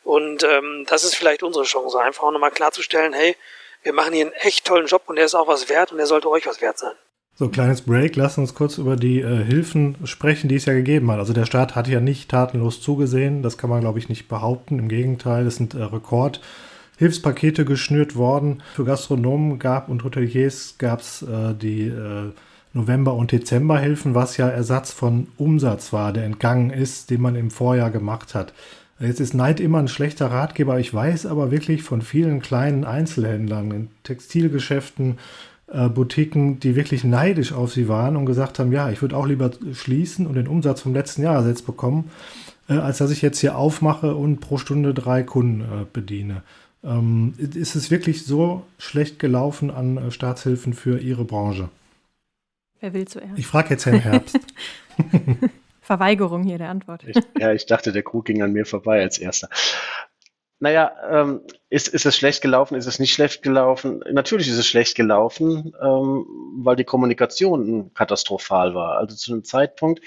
Und ähm, das ist vielleicht unsere Chance, einfach auch nochmal klarzustellen, hey, wir machen hier einen echt tollen Job und der ist auch was wert und der sollte euch was wert sein. So, kleines Break. Lass uns kurz über die äh, Hilfen sprechen, die es ja gegeben hat. Also der Staat hat ja nicht tatenlos zugesehen. Das kann man, glaube ich, nicht behaupten. Im Gegenteil, es sind äh, Rekordhilfspakete geschnürt worden. Für Gastronomen gab und Hoteliers gab es äh, die äh, November- und Dezemberhilfen, was ja Ersatz von Umsatz war, der entgangen ist, den man im Vorjahr gemacht hat. Jetzt ist Neid immer ein schlechter Ratgeber. Ich weiß aber wirklich von vielen kleinen Einzelhändlern in Textilgeschäften, äh, Boutiquen, die wirklich neidisch auf sie waren und gesagt haben, ja, ich würde auch lieber schließen und den Umsatz vom letzten Jahr jetzt bekommen, äh, als dass ich jetzt hier aufmache und pro Stunde drei Kunden äh, bediene. Ähm, ist es wirklich so schlecht gelaufen an äh, Staatshilfen für Ihre Branche? Wer will zuerst? Ich frage jetzt Herrn Herbst. Verweigerung hier der Antwort. Ich, ja, ich dachte, der Krug ging an mir vorbei als erster. Naja, ähm, ist, ist es schlecht gelaufen, ist es nicht schlecht gelaufen? Natürlich ist es schlecht gelaufen, ähm, weil die Kommunikation katastrophal war. Also zu einem Zeitpunkt,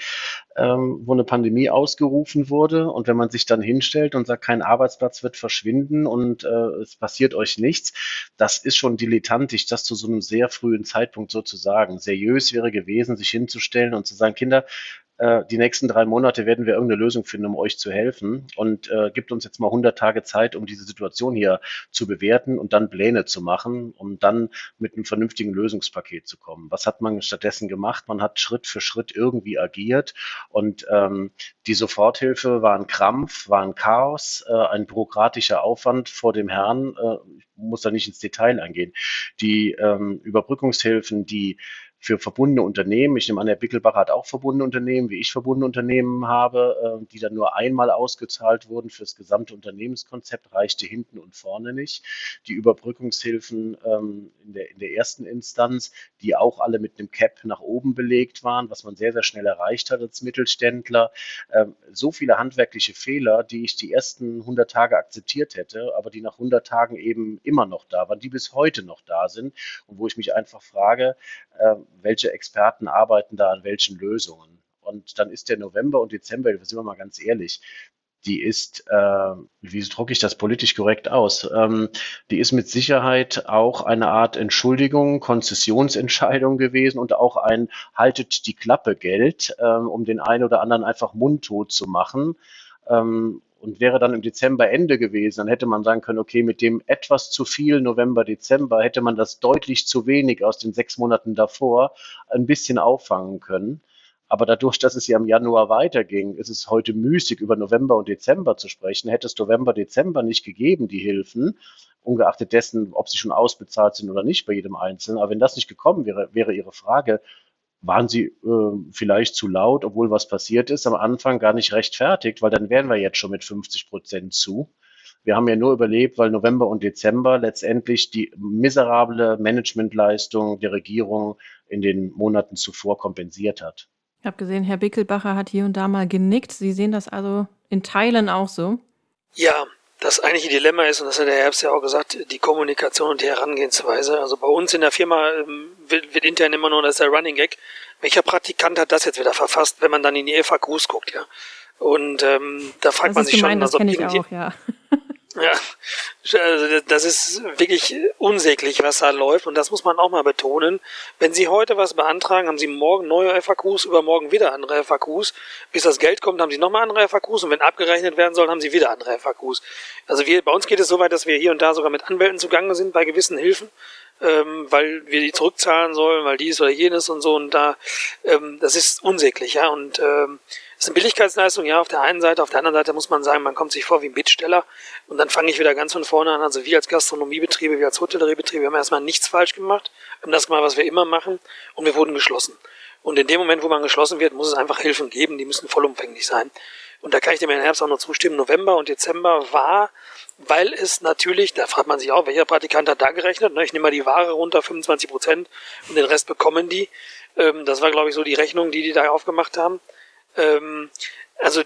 ähm, wo eine Pandemie ausgerufen wurde und wenn man sich dann hinstellt und sagt, kein Arbeitsplatz wird verschwinden und äh, es passiert euch nichts, das ist schon dilettantisch, das zu so einem sehr frühen Zeitpunkt so zu sagen. Seriös wäre gewesen, sich hinzustellen und zu sagen, Kinder, die nächsten drei Monate werden wir irgendeine Lösung finden, um euch zu helfen und äh, gibt uns jetzt mal 100 Tage Zeit, um diese Situation hier zu bewerten und dann Pläne zu machen, um dann mit einem vernünftigen Lösungspaket zu kommen. Was hat man stattdessen gemacht? Man hat Schritt für Schritt irgendwie agiert und ähm, die Soforthilfe war ein Krampf, war ein Chaos, äh, ein bürokratischer Aufwand vor dem Herrn. Äh, ich muss da nicht ins Detail eingehen. Die ähm, Überbrückungshilfen, die für verbundene Unternehmen. Ich nehme an, der Bickelbach hat auch verbundene Unternehmen, wie ich verbundene Unternehmen habe, äh, die dann nur einmal ausgezahlt wurden für das gesamte Unternehmenskonzept, reichte hinten und vorne nicht. Die Überbrückungshilfen ähm, in, der, in der ersten Instanz, die auch alle mit einem Cap nach oben belegt waren, was man sehr, sehr schnell erreicht hat als Mittelständler. Ähm, so viele handwerkliche Fehler, die ich die ersten 100 Tage akzeptiert hätte, aber die nach 100 Tagen eben immer noch da waren, die bis heute noch da sind und wo ich mich einfach frage, äh, welche Experten arbeiten da an welchen Lösungen. Und dann ist der November und Dezember, sind wir mal ganz ehrlich, die ist, äh, wie drucke ich das politisch korrekt aus? Ähm, die ist mit Sicherheit auch eine Art Entschuldigung, Konzessionsentscheidung gewesen und auch ein haltet die Klappe Geld, ähm, um den einen oder anderen einfach mundtot zu machen. Ähm, und wäre dann im Dezember Ende gewesen, dann hätte man sagen können, okay, mit dem etwas zu viel November, Dezember hätte man das deutlich zu wenig aus den sechs Monaten davor ein bisschen auffangen können. Aber dadurch, dass es ja im Januar weiterging, ist es heute müßig, über November und Dezember zu sprechen. Hätte es November, Dezember nicht gegeben, die Hilfen, ungeachtet dessen, ob sie schon ausbezahlt sind oder nicht bei jedem Einzelnen. Aber wenn das nicht gekommen wäre, wäre Ihre Frage, waren sie äh, vielleicht zu laut, obwohl was passiert ist, am Anfang gar nicht rechtfertigt, weil dann wären wir jetzt schon mit 50 Prozent zu. Wir haben ja nur überlebt, weil November und Dezember letztendlich die miserable Managementleistung der Regierung in den Monaten zuvor kompensiert hat. Ich habe gesehen, Herr Bickelbacher hat hier und da mal genickt. Sie sehen das also in Teilen auch so? Ja, das eigentliche Dilemma ist, und das hat der Herbst ja auch gesagt, die Kommunikation und die Herangehensweise. Also bei uns in der Firma ähm, wird, wird intern immer nur, das ist der Running Gag, welcher Praktikant hat das jetzt wieder verfasst, wenn man dann in die FAQs guckt, ja. Und ähm, da fragt das man sich gemein, schon, also ich auch, ja. Ja, also das ist wirklich unsäglich, was da läuft und das muss man auch mal betonen. Wenn Sie heute was beantragen, haben Sie morgen neue FAQs, übermorgen wieder andere FAQs. Bis das Geld kommt, haben Sie nochmal andere FAQs und wenn abgerechnet werden soll, haben Sie wieder andere FAQs. Also wir, bei uns geht es so weit, dass wir hier und da sogar mit Anwälten zugange sind bei gewissen Hilfen, ähm, weil wir die zurückzahlen sollen, weil dies oder jenes und so und da, ähm, das ist unsäglich, ja und ähm, ist eine Billigkeitsleistung, ja, auf der einen Seite. Auf der anderen Seite muss man sagen, man kommt sich vor wie ein Bittsteller. Und dann fange ich wieder ganz von vorne an. Also wir als Gastronomiebetriebe, wir als Hotelleriebetriebe, wir haben erstmal nichts falsch gemacht. Haben das gemacht, was wir immer machen. Und wir wurden geschlossen. Und in dem Moment, wo man geschlossen wird, muss es einfach Hilfen geben. Die müssen vollumfänglich sein. und da kann ich dem Herrn Herbst auch noch zustimmen, November und Dezember war, weil es natürlich, da fragt man sich auch, welcher Praktikant hat da gerechnet, ne? ich nehme mal die Ware runter, 25 Prozent und den Rest bekommen die. Ähm, das war, glaube ich, so die Rechnung, die die da aufgemacht haben. Ähm, also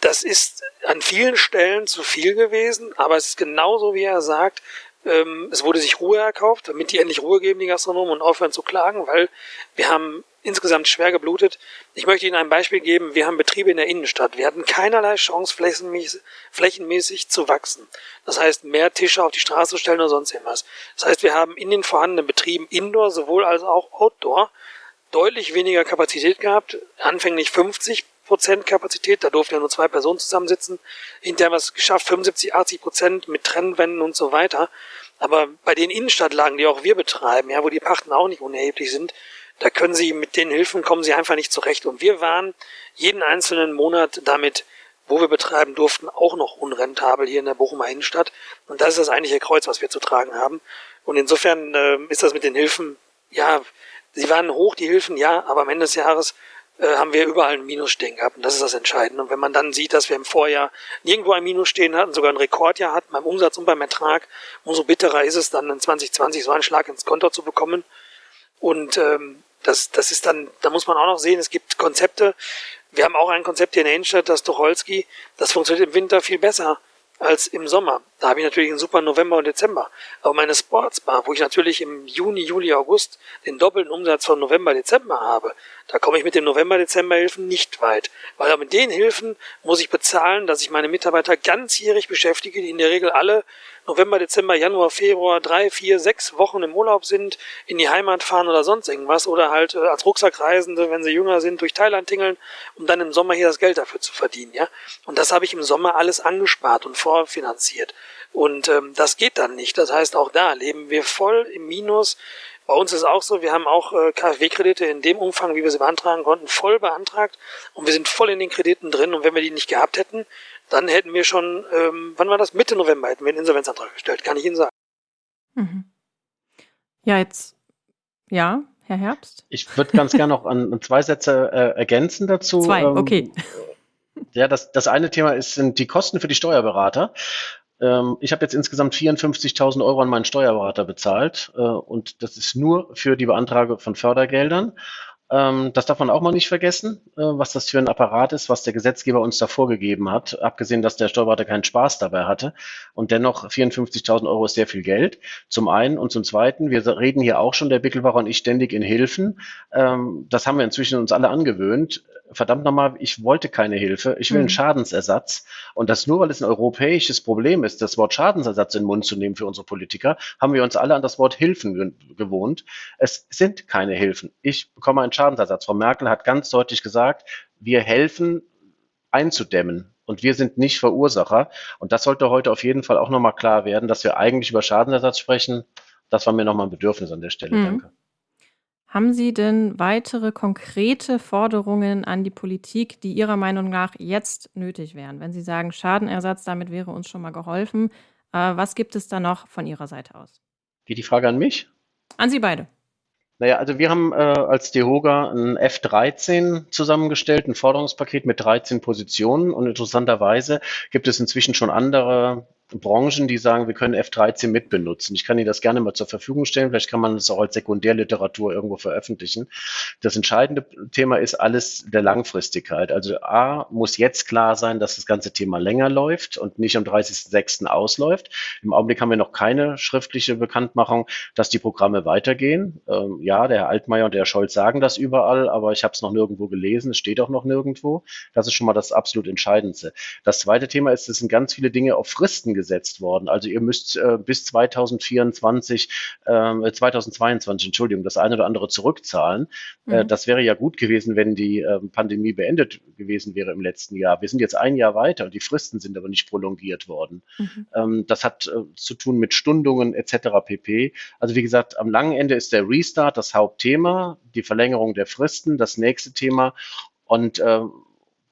das ist an vielen Stellen zu viel gewesen, aber es ist genauso, wie er sagt, ähm, es wurde sich Ruhe erkauft, damit die endlich Ruhe geben, die Gastronomen, und aufhören zu klagen, weil wir haben insgesamt schwer geblutet. Ich möchte Ihnen ein Beispiel geben. Wir haben Betriebe in der Innenstadt. Wir hatten keinerlei Chance, flächenmäßig, flächenmäßig zu wachsen. Das heißt, mehr Tische auf die Straße stellen oder sonst irgendwas. Das heißt, wir haben in den vorhandenen Betrieben Indoor sowohl als auch Outdoor deutlich weniger Kapazität gehabt. Anfänglich 50 Prozent Kapazität, da durften ja nur zwei Personen zusammensitzen. Hinterher haben wir es geschafft, 75, 80 Prozent mit Trennwänden und so weiter. Aber bei den Innenstadtlagen, die auch wir betreiben, ja, wo die Pachten auch nicht unerheblich sind, da können sie mit den Hilfen kommen sie einfach nicht zurecht. Und wir waren jeden einzelnen Monat damit, wo wir betreiben durften, auch noch unrentabel hier in der Bochumer Innenstadt. Und das ist das eigentliche Kreuz, was wir zu tragen haben. Und insofern äh, ist das mit den Hilfen, ja, sie waren hoch, die Hilfen, ja, aber am Ende des Jahres äh, haben wir überall ein Minus stehen gehabt. Und das ist das Entscheidende. Und wenn man dann sieht, dass wir im Vorjahr nirgendwo ein Minus stehen hatten, sogar ein Rekordjahr hatten beim Umsatz und beim Ertrag, umso bitterer ist es dann in 2020 so einen Schlag ins Konto zu bekommen. Und ähm, das, das ist dann, da muss man auch noch sehen, es gibt Konzepte. Wir haben auch ein Konzept hier in der Innenstadt, das Tucholsky, das funktioniert im Winter viel besser als im Sommer. Da habe ich natürlich einen super November und Dezember. Aber meine Sportsbar, wo ich natürlich im Juni, Juli, August den doppelten Umsatz von November, Dezember habe, da komme ich mit den November-Dezember-Hilfen nicht weit. Weil mit den Hilfen muss ich bezahlen, dass ich meine Mitarbeiter ganzjährig beschäftige, die in der Regel alle November, Dezember, Januar, Februar drei, vier, sechs Wochen im Urlaub sind, in die Heimat fahren oder sonst irgendwas oder halt äh, als Rucksackreisende, wenn sie jünger sind, durch Thailand tingeln, um dann im Sommer hier das Geld dafür zu verdienen, ja. Und das habe ich im Sommer alles angespart und vorfinanziert. Und ähm, das geht dann nicht. Das heißt, auch da leben wir voll im Minus. Bei uns ist auch so, wir haben auch äh, KfW-Kredite in dem Umfang, wie wir sie beantragen konnten, voll beantragt und wir sind voll in den Krediten drin und wenn wir die nicht gehabt hätten, dann hätten wir schon, ähm, wann war das? Mitte November hätten wir einen Insolvenzantrag gestellt, kann ich Ihnen sagen. Mhm. Ja, jetzt, ja, Herr Herbst? Ich würde ganz gerne noch an, an, zwei Sätze äh, ergänzen dazu. Zwei, ähm, okay. Ja, das, das eine Thema ist, sind die Kosten für die Steuerberater. Ähm, ich habe jetzt insgesamt 54.000 Euro an meinen Steuerberater bezahlt äh, und das ist nur für die Beantragung von Fördergeldern. Ähm, das darf man auch mal nicht vergessen, äh, was das für ein Apparat ist, was der Gesetzgeber uns da vorgegeben hat. Abgesehen, dass der Steuerberater keinen Spaß dabei hatte. Und dennoch 54.000 Euro ist sehr viel Geld. Zum einen und zum zweiten, wir reden hier auch schon, der Bickelbacher und ich, ständig in Hilfen. Ähm, das haben wir inzwischen uns alle angewöhnt verdammt nochmal, ich wollte keine Hilfe, ich will einen mhm. Schadensersatz. Und das nur, weil es ein europäisches Problem ist, das Wort Schadensersatz in den Mund zu nehmen für unsere Politiker, haben wir uns alle an das Wort Hilfen gewohnt. Es sind keine Hilfen. Ich bekomme einen Schadensersatz. Frau Merkel hat ganz deutlich gesagt, wir helfen einzudämmen. Und wir sind nicht Verursacher. Und das sollte heute auf jeden Fall auch nochmal klar werden, dass wir eigentlich über Schadensersatz sprechen. Das war mir nochmal ein Bedürfnis an der Stelle. Mhm. Danke. Haben Sie denn weitere konkrete Forderungen an die Politik, die Ihrer Meinung nach jetzt nötig wären? Wenn Sie sagen, Schadenersatz, damit wäre uns schon mal geholfen. Äh, was gibt es da noch von Ihrer Seite aus? Geht die Frage an mich? An Sie beide. Naja, also wir haben äh, als DEHOGA ein F13 zusammengestellt, ein Forderungspaket mit 13 Positionen und interessanterweise gibt es inzwischen schon andere Branchen, die sagen, wir können F13 mitbenutzen. Ich kann Ihnen das gerne mal zur Verfügung stellen. Vielleicht kann man es auch als Sekundärliteratur irgendwo veröffentlichen. Das entscheidende Thema ist alles der Langfristigkeit. Also A, muss jetzt klar sein, dass das ganze Thema länger läuft und nicht am 30.06. ausläuft. Im Augenblick haben wir noch keine schriftliche Bekanntmachung, dass die Programme weitergehen. Ähm, ja, der Herr Altmaier und der Herr Scholz sagen das überall, aber ich habe es noch nirgendwo gelesen. Es steht auch noch nirgendwo. Das ist schon mal das absolut Entscheidendste. Das zweite Thema ist, es sind ganz viele Dinge auf Fristen gesetzt worden. Also ihr müsst äh, bis 2024, äh, 2022, Entschuldigung, das eine oder andere zurückzahlen. Äh, mhm. Äh, das wäre ja gut gewesen, wenn die äh, Pandemie beendet gewesen wäre im letzten Jahr. Wir sind jetzt ein Jahr weiter und die Fristen sind aber nicht prolongiert worden. Mhm. Ähm, das hat äh, zu tun mit Stundungen etc. pp. Also wie gesagt, am langen Ende ist der Restart das Hauptthema, die Verlängerung der Fristen, das nächste Thema. Und äh,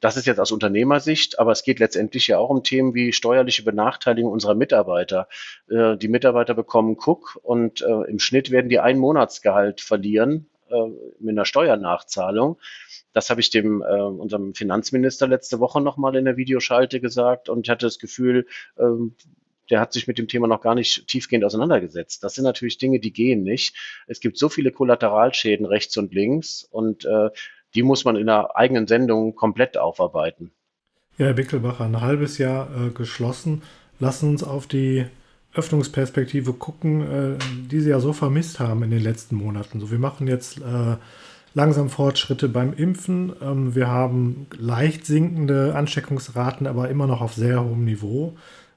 das ist jetzt aus Unternehmersicht, aber es geht letztendlich ja auch um Themen wie steuerliche Benachteiligung unserer Mitarbeiter. Äh, die Mitarbeiter bekommen Cook und äh, im Schnitt werden die ein Monatsgehalt verlieren äh, mit einer Steuernachzahlung. Das habe ich dem unserem Finanzminister letzte Woche nochmal in der Videoschalte gesagt und ich hatte das Gefühl, äh, der hat sich mit dem Thema noch gar nicht tiefgehend auseinandergesetzt. Das sind natürlich Dinge, die gehen nicht. Es gibt so viele Kollateralschäden rechts und links und äh, die muss man in einer eigenen Sendung komplett aufarbeiten. Ja, Herr Bickelbacher, ein halbes Jahr äh, geschlossen. Lassen uns auf die Öffnungsperspektive gucken, äh, die Sie ja so vermisst haben in den letzten Monaten. So, wir machen jetzt äh, langsam Fortschritte beim Impfen. Ähm, wir haben leicht sinkende Ansteckungsraten, aber immer noch auf sehr hohem Niveau.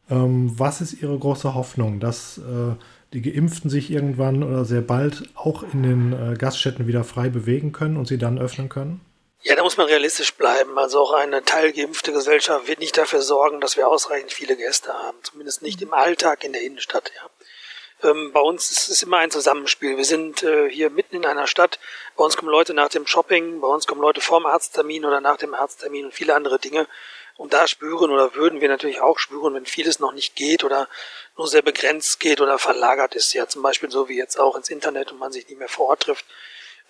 Ähm, was ist Ihre große Hoffnung, dass äh, die Geimpften sich irgendwann oder sehr bald auch in den äh, Gaststätten wieder frei bewegen können und sie dann öffnen können? Ja, da muss man realistisch bleiben. Also auch eine teilgeimpfte Gesellschaft wird nicht dafür sorgen, dass wir ausreichend viele Gäste haben. Zumindest nicht im Alltag in der Innenstadt. Ja. Ähm, bei uns ist es immer ein Zusammenspiel. Wir sind äh, hier mitten in einer Stadt. Bei uns kommen Leute nach dem Shopping, bei uns kommen Leute vorm Arzttermin oder nach dem Arzttermin und viele andere Dinge. Und da spüren oder würden wir natürlich auch spüren, wenn vieles noch nicht geht oder nur sehr begrenzt geht oder verlagert ist. Ja, zum Beispiel so wie jetzt auch ins Internet und man sich nicht mehr vor Ort trifft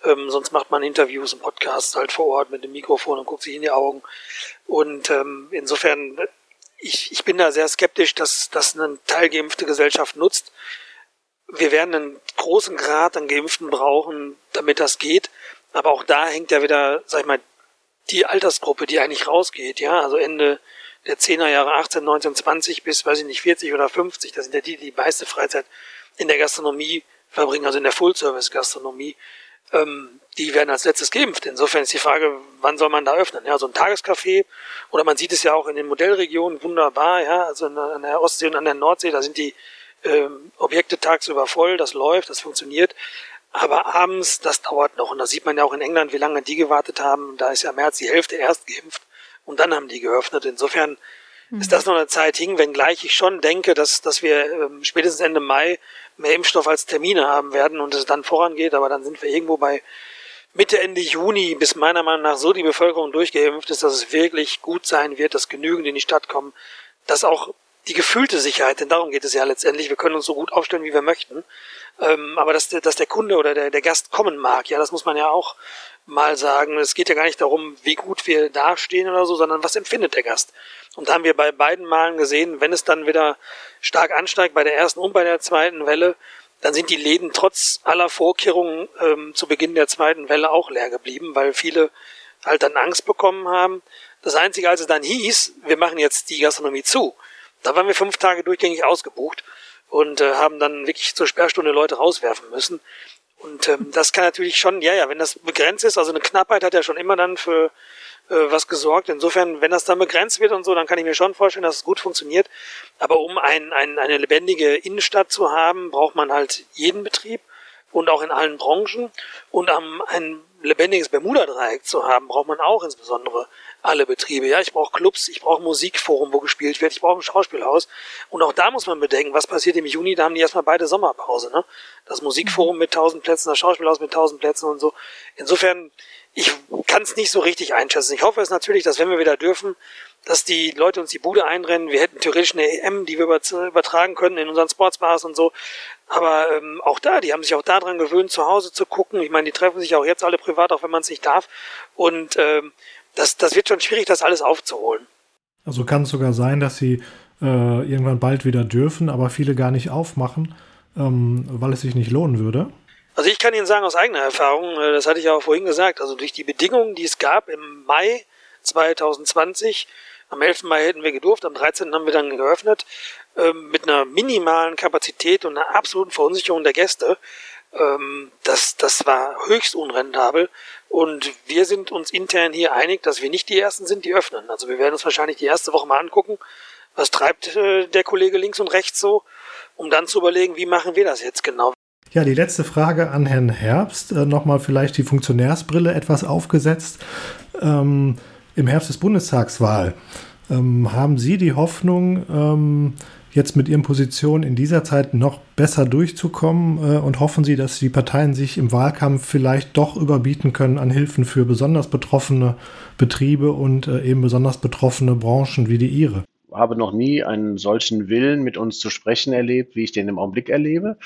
ähm, sonst macht man Interviews und Podcasts halt vor Ort mit dem Mikrofon und guckt sich in die Augen. Und ähm, insofern, ich, ich bin da sehr skeptisch, dass das eine teilgeimpfte Gesellschaft nutzt. Wir werden einen großen Grad an Geimpften brauchen, damit das geht. Aber auch da hängt ja wieder, sag ich mal, die Altersgruppe, die eigentlich rausgeht, ja, also Ende der 10er Jahre 18, 19, 20 bis, weiß ich nicht, 40 oder 50, das sind ja die, die die meiste Freizeit in der Gastronomie verbringen, also in der Full-Service-Gastronomie ähm, die werden als letztes geimpft. Insofern ist die Frage, wann soll man da öffnen? Ja, so ein Tagescafé oder man sieht es ja auch in den Modellregionen wunderbar, ja, also an der Ostsee und an der Nordsee, da sind die ähm, Objekte tagsüber voll, das läuft, das funktioniert. Aber abends, das dauert noch. Und da sieht man ja auch in England, wie lange die gewartet haben. Da ist ja mehr als die Hälfte erst geimpft und dann haben die geöffnet. Insofern mhm. ist das noch eine Zeit hin, wenngleich ich schon denke, dass, dass wir ähm, spätestens Ende Mai mehr Impfstoff als Termine haben werden und es dann vorangeht, aber dann sind wir irgendwo bei Mitte, Ende Juni, bis meiner Meinung nach so die Bevölkerung durchgeimpft ist, dass es wirklich gut sein wird, dass genügend in die Stadt kommen, dass auch die gefühlte Sicherheit, denn darum geht es ja letztendlich, wir können uns so gut aufstellen, wie wir möchten, ähm, aber dass der, dass der Kunde oder der, der Gast kommen mag, ja, das muss man ja auch mal sagen. Es geht ja gar nicht darum, wie gut wir dastehen oder so, sondern was empfindet der Gast. Und da haben wir bei beiden Malen gesehen, wenn es dann wieder stark ansteigt, bei der ersten und bei der zweiten Welle, dann sind die Läden trotz aller Vorkehrungen ähm, zu Beginn der zweiten Welle auch leer geblieben, weil viele halt dann Angst bekommen haben. Das Einzige, als es dann hieß, wir machen jetzt die Gastronomie zu, da waren wir fünf Tage durchgängig ausgebucht und äh, haben dann wirklich zur Sperrstunde Leute rauswerfen müssen. Und ähm, das kann natürlich schon, ja, ja, wenn das begrenzt ist, also eine Knappheit hat ja schon immer dann für äh, was gesorgt. Insofern, wenn das dann begrenzt wird und so, dann kann ich mir schon vorstellen, dass es gut funktioniert. Aber um ein, ein, eine lebendige Innenstadt zu haben, braucht man halt jeden Betrieb und auch in allen Branchen. Und um ein lebendiges Bermuda-Dreieck zu haben, braucht man auch insbesondere alle Betriebe. Ja, ich brauche Clubs, ich brauche Musikforum, wo gespielt wird, ich brauche ein Schauspielhaus. Und auch da muss man bedenken, was passiert im Juni, da haben die erstmal beide Sommerpause. Ne? Das Musikforum mit tausend Plätzen, das Schauspielhaus mit tausend Plätzen und so. Insofern, ich kann es nicht so richtig einschätzen. Ich hoffe es natürlich, dass wenn wir wieder dürfen, dass die Leute uns die Bude einrennen. Wir hätten theoretisch eine EM, die wir übertragen können in unseren Sportsbars und so. Aber ähm, auch da, die haben sich auch daran gewöhnt, zu Hause zu gucken. Ich meine, die treffen sich auch jetzt alle privat, auch wenn man es nicht darf. Und ähm, das, das wird schon schwierig, das alles aufzuholen. Also kann es sogar sein, dass sie äh, irgendwann bald wieder dürfen, aber viele gar nicht aufmachen, ähm, weil es sich nicht lohnen würde. Also ich kann Ihnen sagen aus eigener Erfahrung, äh, das hatte ich ja auch vorhin gesagt, also durch die Bedingungen, die es gab im Mai 2020, am 11. Mai hätten wir gedurft, am 13. haben wir dann geöffnet, ähm, mit einer minimalen Kapazität und einer absoluten Verunsicherung der Gäste. Ähm, das, das war höchst unrentabel. Und wir sind uns intern hier einig, dass wir nicht die Ersten sind, die öffnen. Also wir werden uns wahrscheinlich die erste Woche mal angucken, was treibt äh, der Kollege links und rechts so, um dann zu überlegen, wie machen wir das jetzt genau. Ja, die letzte Frage an Herrn Herbst. Äh, Nochmal vielleicht die Funktionärsbrille etwas aufgesetzt. Ähm, Im Herbst ist Bundestagswahl. Ähm, haben Sie die Hoffnung, ähm, jetzt mit Ihren Positionen in dieser Zeit noch besser durchzukommen äh, und hoffen Sie, dass die Parteien sich im Wahlkampf vielleicht doch überbieten können an Hilfen für besonders betroffene Betriebe und äh, eben besonders betroffene Branchen wie die Ihre? habe noch nie einen solchen Willen, mit uns zu sprechen erlebt, wie ich den im Augenblick erlebe.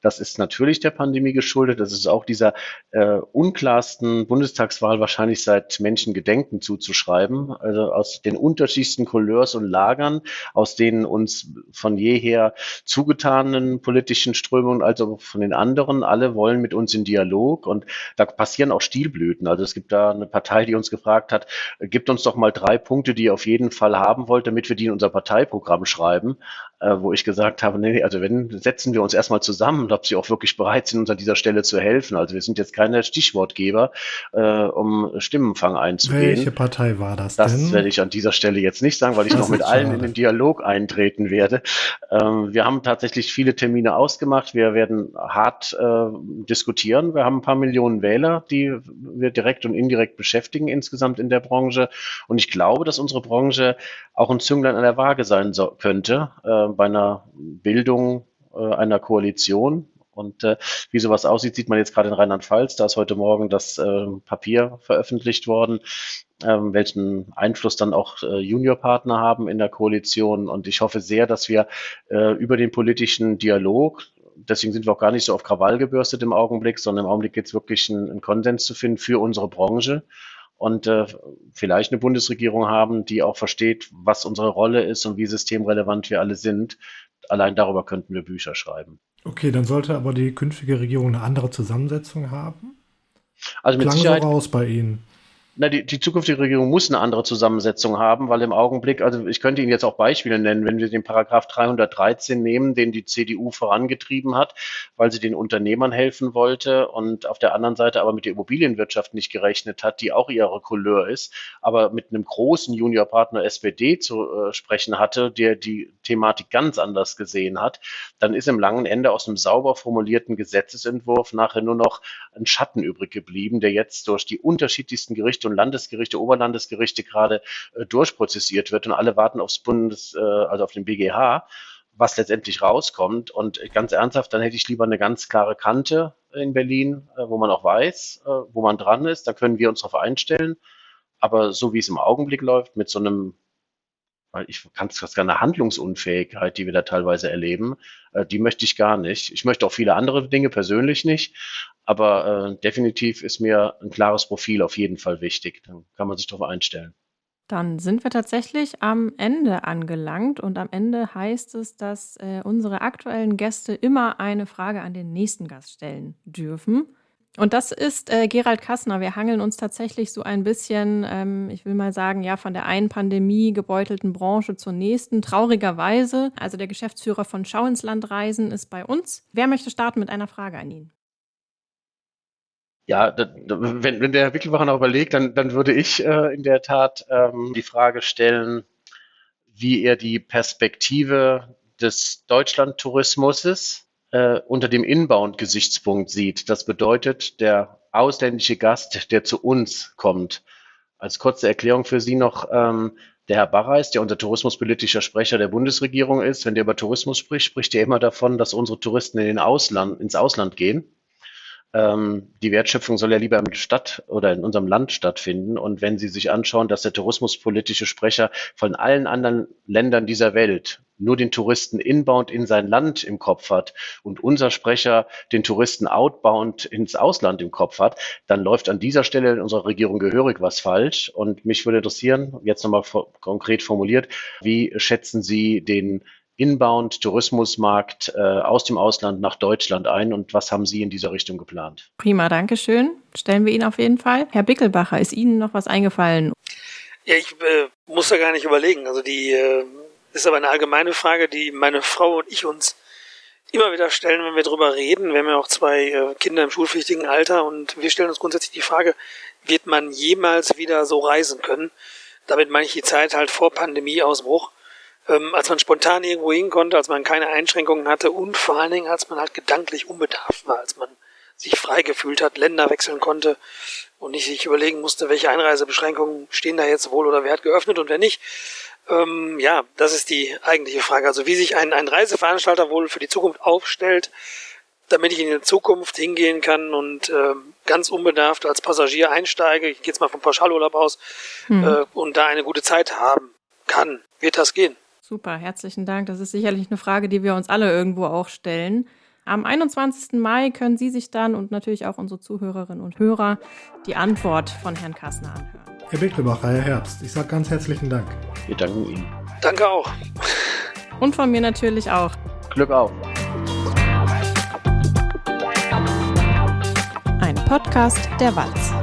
Das ist natürlich der Pandemie geschuldet. Das ist auch dieser äh, unklarsten Bundestagswahl wahrscheinlich seit Menschengedenken zuzuschreiben. Also aus den unterschiedlichsten Couleurs und Lagern, aus denen uns von jeher zugetanen politischen Strömungen, also von den anderen, alle wollen mit uns in Dialog und da passieren auch Stilblüten. Also es gibt da eine Partei, die uns gefragt hat, gibt uns doch mal drei Punkte, die ihr auf jeden Fall haben wollt, damit wir die in unser Parteiprogramm schreiben, äh, wo ich gesagt habe, nee, also wenn, setzen wir uns erstmal zusammen und ob sie auch wirklich bereit sind, uns an dieser Stelle zu helfen. Also wir sind jetzt keine Stichwortgeber, äh, um Stimmenfang einzugehen. Welche Partei war das, das denn? Das werde ich an dieser Stelle jetzt nicht sagen, weil ich das noch mit allen schade. in den Dialog eintreten werde. Ähm, wir haben tatsächlich viele Termine ausgemacht. Wir werden hart äh, diskutieren. Wir haben ein paar Millionen Wähler, die wir direkt und indirekt beschäftigen insgesamt in der Branche. Und ich glaube, dass unsere Branche auch ein Zünglein an der Waage sein so, könnte äh, bei einer Bildung äh, einer Koalition. Und äh, wie sowas aussieht, sieht man jetzt gerade in Rheinland-Pfalz. Da ist heute Morgen das äh, Papier veröffentlicht worden, ähm, welchen Einfluss dann auch Juniorpartner haben in der Koalition. Und ich hoffe sehr, dass wir über den politischen Dialog, deswegen sind wir auch gar nicht so auf Krawall gebürstet im Augenblick, sondern im Augenblick geht es wirklich, einen, einen Konsens zu finden für unsere Branche und äh, vielleicht eine Bundesregierung haben, die auch versteht, was unsere Rolle ist und wie systemrelevant wir alle sind. Allein darüber könnten wir Bücher schreiben. Okay, dann sollte aber die künftige Regierung eine andere Zusammensetzung haben. Also mit Klang Sicherheit so raus bei Ihnen. Na, die, die zukünftige Regierung muss eine andere Zusammensetzung haben, weil im Augenblick, also ich könnte Ihnen jetzt auch Beispiele nennen, wenn wir den Paragraph 313 nehmen, den die CDU vorangetrieben hat, weil sie den Unternehmern helfen wollte und auf der anderen Seite aber mit der Immobilienwirtschaft nicht gerechnet hat, die auch ihre Couleur ist, aber mit einem großen Juniorpartner SPD zu äh, sprechen hatte, der die Thematik ganz anders gesehen hat, dann ist im langen Ende aus einem sauber formulierten Gesetzesentwurf nachher nur noch ein Schatten übrig geblieben, der jetzt durch die unterschiedlichsten Gerichte und Landesgerichte, Oberlandesgerichte gerade äh, durchprozessiert wird und alle warten aufs Bundes, äh, also auf den BGH, was letztendlich rauskommt. Und ganz ernsthaft, dann hätte ich lieber eine ganz klare Kante in Berlin, äh, wo man auch weiß, äh, wo man dran ist. Da können wir uns darauf einstellen. Aber so wie es im Augenblick läuft, mit so einem ich kann es gar eine Handlungsunfähigkeit, die wir da teilweise erleben, äh, die möchte ich gar nicht. Ich möchte auch viele andere Dinge persönlich nicht, aber äh, definitiv ist mir ein klares Profil auf jeden Fall wichtig. Dann kann man sich darauf einstellen. Dann sind wir tatsächlich am Ende angelangt und am Ende heißt es, dass äh, unsere aktuellen Gäste immer eine Frage an den nächsten Gast stellen dürfen. Und das ist äh, Gerald Kassner. Wir hangeln uns tatsächlich so ein bisschen, ähm, ich will mal sagen, ja, von der einen Pandemie gebeutelten Branche zur nächsten. Traurigerweise. Also der Geschäftsführer von Schau ins Land Reisen ist bei uns. Wer möchte starten mit einer Frage an ihn? Ja, da, wenn, wenn der Herr Wickelbacher noch überlegt, dann, dann würde ich äh, in der Tat ähm, die Frage stellen, wie er die Perspektive des Deutschlandtourismus äh, unter dem Inbound-Gesichtspunkt sieht. Das bedeutet, der ausländische Gast, der zu uns kommt. Als kurze Erklärung für Sie noch, ähm, der Herr Barreis, der unser tourismuspolitischer Sprecher der Bundesregierung ist, wenn der über Tourismus spricht, spricht er immer davon, dass unsere Touristen in den Ausland, ins Ausland gehen. Ähm, die Wertschöpfung soll ja lieber in Stadt oder in unserem Land stattfinden. Und wenn Sie sich anschauen, dass der tourismuspolitische Sprecher von allen anderen Ländern dieser Welt nur den Touristen inbound in sein Land im Kopf hat und unser Sprecher den Touristen outbound ins Ausland im Kopf hat, dann läuft an dieser Stelle in unserer Regierung gehörig was falsch. Und mich würde interessieren, jetzt nochmal konkret formuliert, wie schätzen Sie den Inbound-Tourismusmarkt äh, aus dem Ausland nach Deutschland ein und was haben Sie in dieser Richtung geplant? Prima, danke schön. Stellen wir ihn auf jeden Fall. Herr Bickelbacher, ist Ihnen noch was eingefallen? Ja, ich äh, muss da gar nicht überlegen. Also die äh, ist aber eine allgemeine Frage, die meine Frau und ich uns immer wieder stellen, wenn wir drüber reden. Wir haben ja auch zwei äh, Kinder im schulpflichtigen Alter und wir stellen uns grundsätzlich die Frage, wird man jemals wieder so reisen können? Damit meine ich die Zeit halt vor Pandemieausbruch ähm, als man spontan irgendwo hin konnte, als man keine Einschränkungen hatte und vor allen Dingen, als man halt gedanklich unbedarft war, als man sich frei gefühlt hat, Länder wechseln konnte und nicht sich überlegen musste, welche Einreisebeschränkungen stehen da jetzt wohl oder wer hat geöffnet und wer nicht. Ähm, ja, das ist die eigentliche Frage. Also wie sich ein, ein Reiseveranstalter wohl für die Zukunft aufstellt, damit ich in die Zukunft hingehen kann und äh, ganz unbedarft als Passagier einsteige, ich gehe jetzt mal vom Pauschalurlaub aus, mhm. äh, und da eine gute Zeit haben kann. Wird das gehen? Super, herzlichen Dank. Das ist sicherlich eine Frage, die wir uns alle irgendwo auch stellen. Am 21. Mai können Sie sich dann und natürlich auch unsere Zuhörerinnen und Hörer die Antwort von Herrn Kassner anhören. Herr Bickelbacher, Herr Herbst, ich sage ganz herzlichen Dank. Wir danken Ihnen. Danke auch. Und von mir natürlich auch. Glück auf. Ein Podcast der Walz.